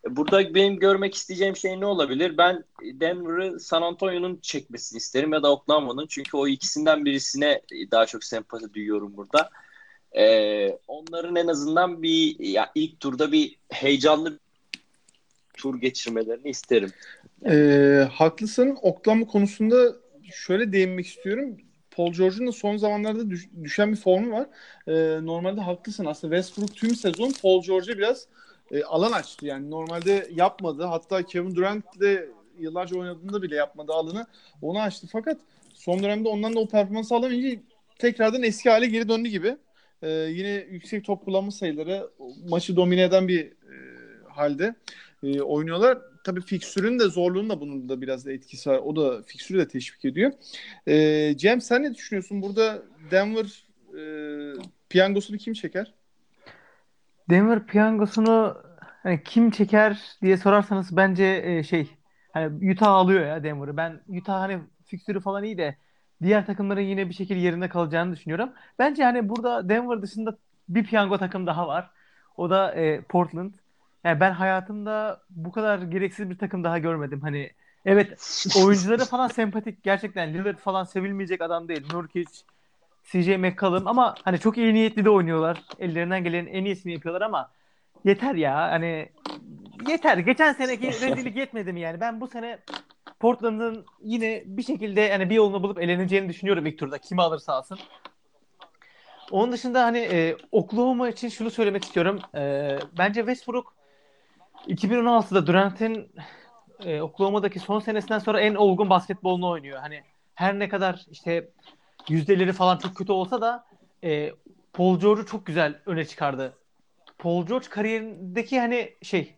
Burada benim görmek isteyeceğim şey ne olabilir? Ben Denver'ı San Antonio'nun çekmesini isterim ya da Oklahoma'nın. Çünkü o ikisinden birisine daha çok sempati duyuyorum burada. Ee, onların en azından bir ya ilk turda bir heyecanlı tur geçirmelerini isterim. Ee, haklısın. Oklahoma konusunda şöyle değinmek istiyorum. Paul George'un da son zamanlarda düş, düşen bir formu var. Ee, normalde haklısın aslında. Westbrook tüm sezon Paul George'a biraz e, alan açtı. Yani normalde yapmadı. Hatta Kevin Durant'le yıllarca oynadığında bile yapmadı alanı. Onu açtı. Fakat son dönemde ondan da o performansı alamayınca tekrardan eski hale geri döndü gibi. E, yine yüksek top kullanma sayıları maçı domine eden bir e, halde e, oynuyorlar. Tabii fikstürün de zorluğunun da bunun da biraz da etkisi var. O da fikstürü de teşvik ediyor. E, Cem sen ne düşünüyorsun? Burada Denver e, piyangosunu kim çeker? Denver piyangosunu hani kim çeker diye sorarsanız bence e, şey hani Utah alıyor ya Denver'ı. Ben Utah hani fikstürü falan iyi de diğer takımların yine bir şekilde yerinde kalacağını düşünüyorum. Bence hani burada Denver dışında bir piyango takım daha var. O da e, Portland. Yani ben hayatımda bu kadar gereksiz bir takım daha görmedim. Hani evet oyuncuları falan [LAUGHS] sempatik. Gerçekten Lillard falan sevilmeyecek adam değil. Nurkic, CJ McCollum ama hani çok iyi niyetli de oynuyorlar. Ellerinden gelen en iyisini yapıyorlar ama yeter ya. Hani yeter. Geçen seneki rezillik yetmedi mi yani? Ben bu sene Portland'ın yine bir şekilde yani bir yolunu bulup eleneceğini düşünüyorum ilk turda. Kimi alırsa alsın. Onun dışında hani e, Oklahoma için şunu söylemek istiyorum. E, bence Westbrook 2016'da Durant'in e, Oklahoma'daki son senesinden sonra en olgun basketbolunu oynuyor. Hani her ne kadar işte yüzdeleri falan çok kötü olsa da e, Paul George'u çok güzel öne çıkardı. Paul George kariyerindeki hani şey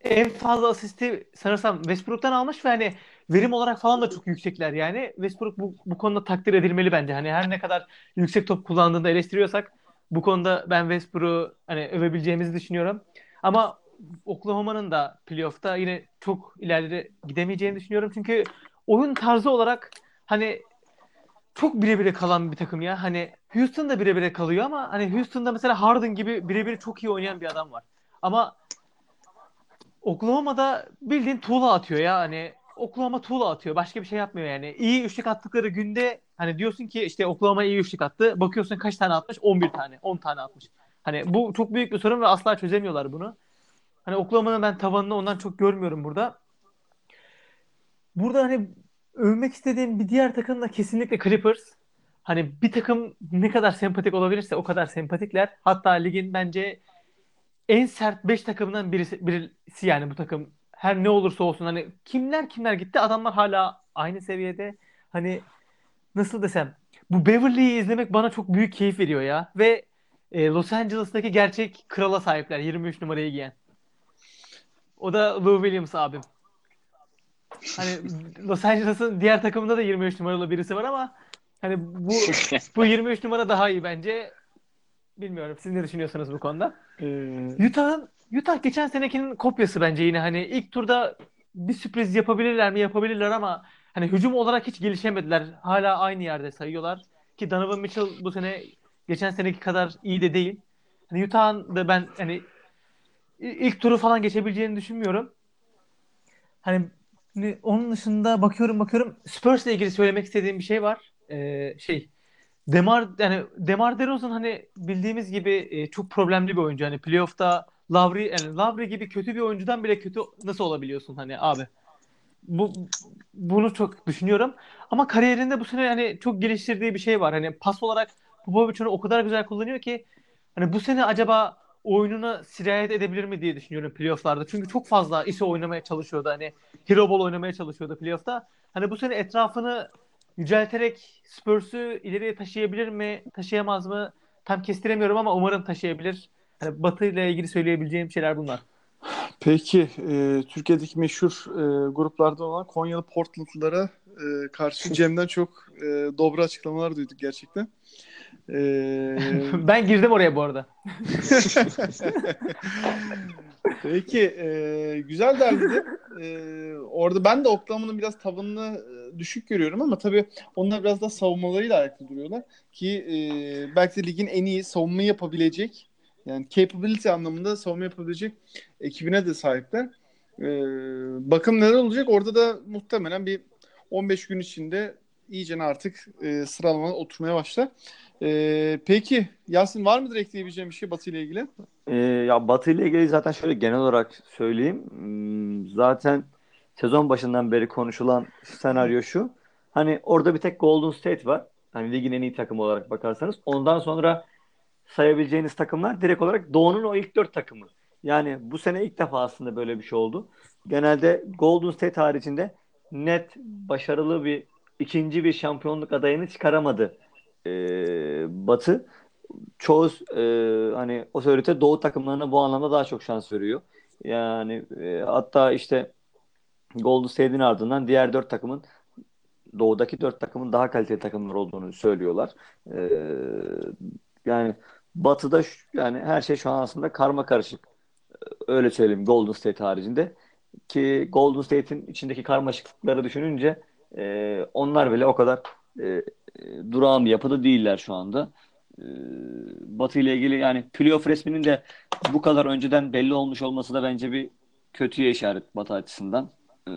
en fazla asisti sanırsam Westbrook'tan almış ve hani verim olarak falan da çok yüksekler yani. Westbrook bu, bu konuda takdir edilmeli bence. Hani her ne kadar yüksek top kullandığında eleştiriyorsak bu konuda ben Westbrook'u hani övebileceğimizi düşünüyorum. Ama Oklahoma'nın da playoff'ta yine çok ileride gidemeyeceğini düşünüyorum. Çünkü oyun tarzı olarak hani çok birebire kalan bir takım ya. Hani Houston da birebire kalıyor ama hani Houston'da mesela Harden gibi birebir çok iyi oynayan bir adam var. Ama Oklahoma'da bildiğin tuğla atıyor ya. Hani Oklahoma tuğla atıyor. Başka bir şey yapmıyor yani. İyi üçlük attıkları günde hani diyorsun ki işte Oklahoma iyi üçlük attı. Bakıyorsun kaç tane atmış? 11 tane. 10 tane atmış. Hani bu çok büyük bir sorun ve asla çözemiyorlar bunu. Hani Oklahoma'nın ben tavanını ondan çok görmüyorum burada. Burada hani övmek istediğim bir diğer takım da kesinlikle Clippers. Hani bir takım ne kadar sempatik olabilirse o kadar sempatikler. Hatta ligin bence en sert 5 takımından birisi, birisi yani bu takım. Her ne olursa olsun hani kimler kimler gitti adamlar hala aynı seviyede. Hani nasıl desem bu Beverly'yi izlemek bana çok büyük keyif veriyor ya. Ve e, Los Angeles'taki gerçek krala sahipler 23 numarayı giyen. O da Lou Williams abim. Hani Los Angeles'ın diğer takımında da 23 numaralı birisi var ama hani bu [LAUGHS] bu 23 numara daha iyi bence. Bilmiyorum siz ne düşünüyorsunuz bu konuda? Ee, Utah'ın Utah geçen senekinin kopyası bence yine hani ilk turda bir sürpriz yapabilirler mi yapabilirler ama hani hücum olarak hiç gelişemediler. Hala aynı yerde sayıyorlar ki Donovan Mitchell bu sene geçen seneki kadar iyi de değil. Hani Utah'ın da ben hani ilk turu falan geçebileceğini düşünmüyorum. Hani onun dışında bakıyorum bakıyorum Spurs'la ilgili söylemek istediğim bir şey var. Ee, şey Demar yani Demar DeRozan hani bildiğimiz gibi e, çok problemli bir oyuncu. Hani playoff'ta Lowry yani Lowry gibi kötü bir oyuncudan bile kötü nasıl olabiliyorsun hani abi? Bu bunu çok düşünüyorum. Ama kariyerinde bu sene hani çok geliştirdiği bir şey var. Hani pas olarak Popovic onu o kadar güzel kullanıyor ki hani bu sene acaba oyununa sirayet edebilir mi diye düşünüyorum playoff'larda. Çünkü çok fazla ISO oynamaya çalışıyordu. Hani Hero Ball oynamaya çalışıyordu playoff'ta. Hani bu sene etrafını yücelterek Spurs'u ileriye taşıyabilir mi, taşıyamaz mı? Tam kestiremiyorum ama umarım taşıyabilir. Hani Batı ile ilgili söyleyebileceğim şeyler bunlar. peki e, Türkiye'deki meşhur e, gruplardan olan Konyalı Portland'lara e, karşı Cem'den çok e, dobra açıklamalar duyduk gerçekten. E, [LAUGHS] ben girdim oraya bu arada. [LAUGHS] Peki e, güzel derbiydi. E, orada ben de Oklahoma'nın biraz tavanını e, düşük görüyorum ama tabii onlar biraz da savunmalarıyla ayakta duruyorlar ki e, belki de ligin en iyi savunma yapabilecek yani capability anlamında savunma yapabilecek ekibine de sahipler. E, bakalım neler olacak. Orada da muhtemelen bir 15 gün içinde iyice artık e, sıralama oturmaya başlar. E, peki Yasin var mıdır ekleyebileceğim bir şey Batı ile ilgili? Ee, ya Batı ile ilgili zaten şöyle genel olarak söyleyeyim. Hmm, Zaten sezon başından beri konuşulan senaryo şu. Hani orada bir tek Golden State var. Hani ligin en iyi takımı olarak bakarsanız. Ondan sonra sayabileceğiniz takımlar direkt olarak Doğu'nun o ilk dört takımı. Yani bu sene ilk defa aslında böyle bir şey oldu. Genelde Golden State haricinde net başarılı bir ikinci bir şampiyonluk adayını çıkaramadı ee, Batı. çoğu e, hani otorite Doğu takımlarına bu anlamda daha çok şans veriyor. Yani e, hatta işte Golden State'in ardından diğer dört takımın Doğu'daki dört takımın daha kaliteli takımlar olduğunu söylüyorlar. E, yani Batı'da yani her şey şu an aslında karma karışık. Öyle söyleyeyim Golden State haricinde. Ki Golden State'in içindeki karmaşıklıkları düşününce e, onlar bile o kadar e, e, durağan bir yapıda değiller şu anda. E, Batı ile ilgili yani playoff resminin de bu kadar önceden belli olmuş olması da bence bir kötüye işaret Batı açısından. E,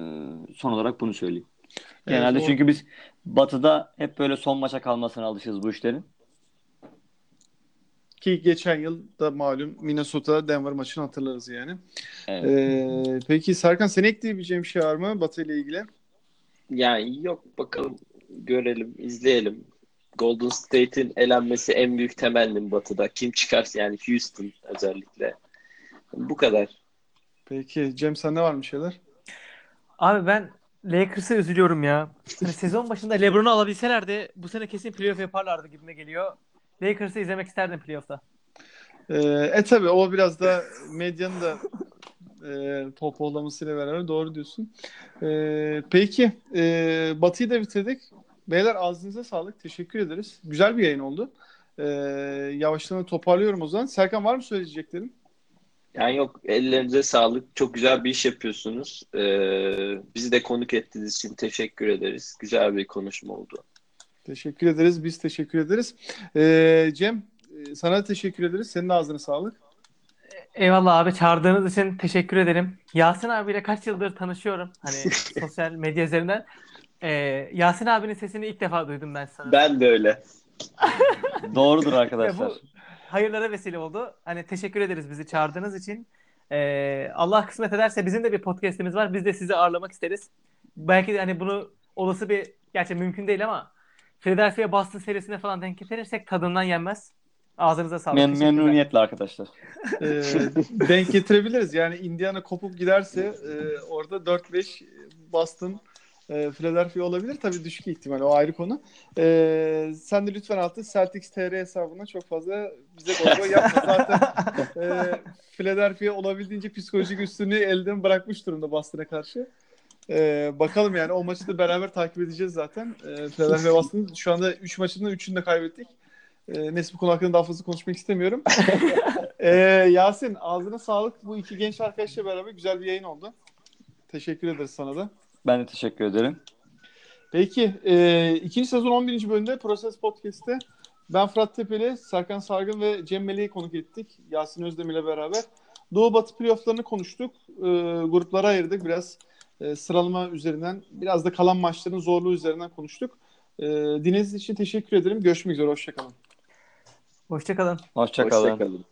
son olarak bunu söyleyeyim. Evet, Genelde o- çünkü biz Batı'da hep böyle son maça kalmasına alışığız bu işlerin. Ki geçen yıl da malum Minnesota Denver maçını hatırlarız yani. Evet. Ee, peki Serkan senin ekleyebileceğin bir şey var mı Batı ile ilgili? Yani yok bakalım görelim, izleyelim. Golden State'in elenmesi en büyük temennim Batı'da. Kim çıkarsa yani Houston özellikle. Bu kadar. Peki Cem sende var mı şeyler? Abi ben Lakers'a üzülüyorum ya. Hani sezon başında LeBron'u alabilselerdi bu sene kesin playoff yaparlardı gibime geliyor. Lakers'ı izlemek isterdim playoff'ta. Ee, e tabi o biraz da medyanın da e, pohpohlamasıyla beraber doğru diyorsun. Ee, peki e, Batı'yı da bitirdik. Beyler ağzınıza sağlık. Teşekkür ederiz. Güzel bir yayın oldu. Ee, yavaştan toparlıyorum o zaman. Serkan var mı söyleyeceklerin? Yani yok ellerinize sağlık. Çok güzel bir iş yapıyorsunuz. Ee, bizi de konuk ettiğiniz için teşekkür ederiz. Güzel bir konuşma oldu. Teşekkür ederiz. Biz teşekkür ederiz. Ee, Cem e, sana teşekkür ederiz. Senin de ağzına sağlık. Eyvallah abi çağırdığınız için teşekkür ederim. Yasin abiyle kaç yıldır tanışıyorum. Hani [LAUGHS] sosyal medya üzerinden. Ee, Yasin abinin sesini ilk defa duydum ben sanırım. Ben de öyle. [LAUGHS] Doğrudur arkadaşlar. bu hayırlara vesile oldu. Hani teşekkür ederiz bizi çağırdığınız için. Ee, Allah kısmet ederse bizim de bir podcast'imiz var. Biz de sizi ağırlamak isteriz. Belki de hani bunu olası bir gerçi mümkün değil ama Philadelphia Boston serisine falan denk getirirsek tadından yenmez. Ağzınıza sağlık. Mem memnuniyetle arkadaşlar. Ee, denk getirebiliriz. Yani Indiana kopup giderse e, orada 4-5 Boston e, Philadelphia olabilir. Tabii düşük ihtimal. O ayrı konu. E, sen de lütfen altı Celtics TR hesabına çok fazla bize gol gol yapma. Zaten e, Philadelphia olabildiğince psikolojik üstünlüğü elden bırakmış durumda Boston'a karşı. E, bakalım yani o maçı da beraber takip edeceğiz zaten. E, Philadelphia Boston şu anda 3 maçında 3'ünü de kaybettik. E, neyse bu konu hakkında daha fazla konuşmak istemiyorum. [LAUGHS] Ee, Yasin ağzına sağlık. Bu iki genç arkadaşla beraber güzel bir yayın oldu. Teşekkür ederiz sana da. Ben de teşekkür ederim. Peki e, ikinci sezon 11. bölümde Proses Podcast'te ben Fırat Tepeli, Serkan Sargın ve Cem Melek'i konuk ettik. Yasin Özdemir ile beraber. Doğu Batı playofflarını konuştuk. E, gruplara ayırdık. Biraz e, sıralama üzerinden, biraz da kalan maçların zorluğu üzerinden konuştuk. E, dinlediğiniz için teşekkür ederim. Görüşmek üzere. Hoşçakalın. Hoşçakalın. Hoşça kalın. Hoşça kalın.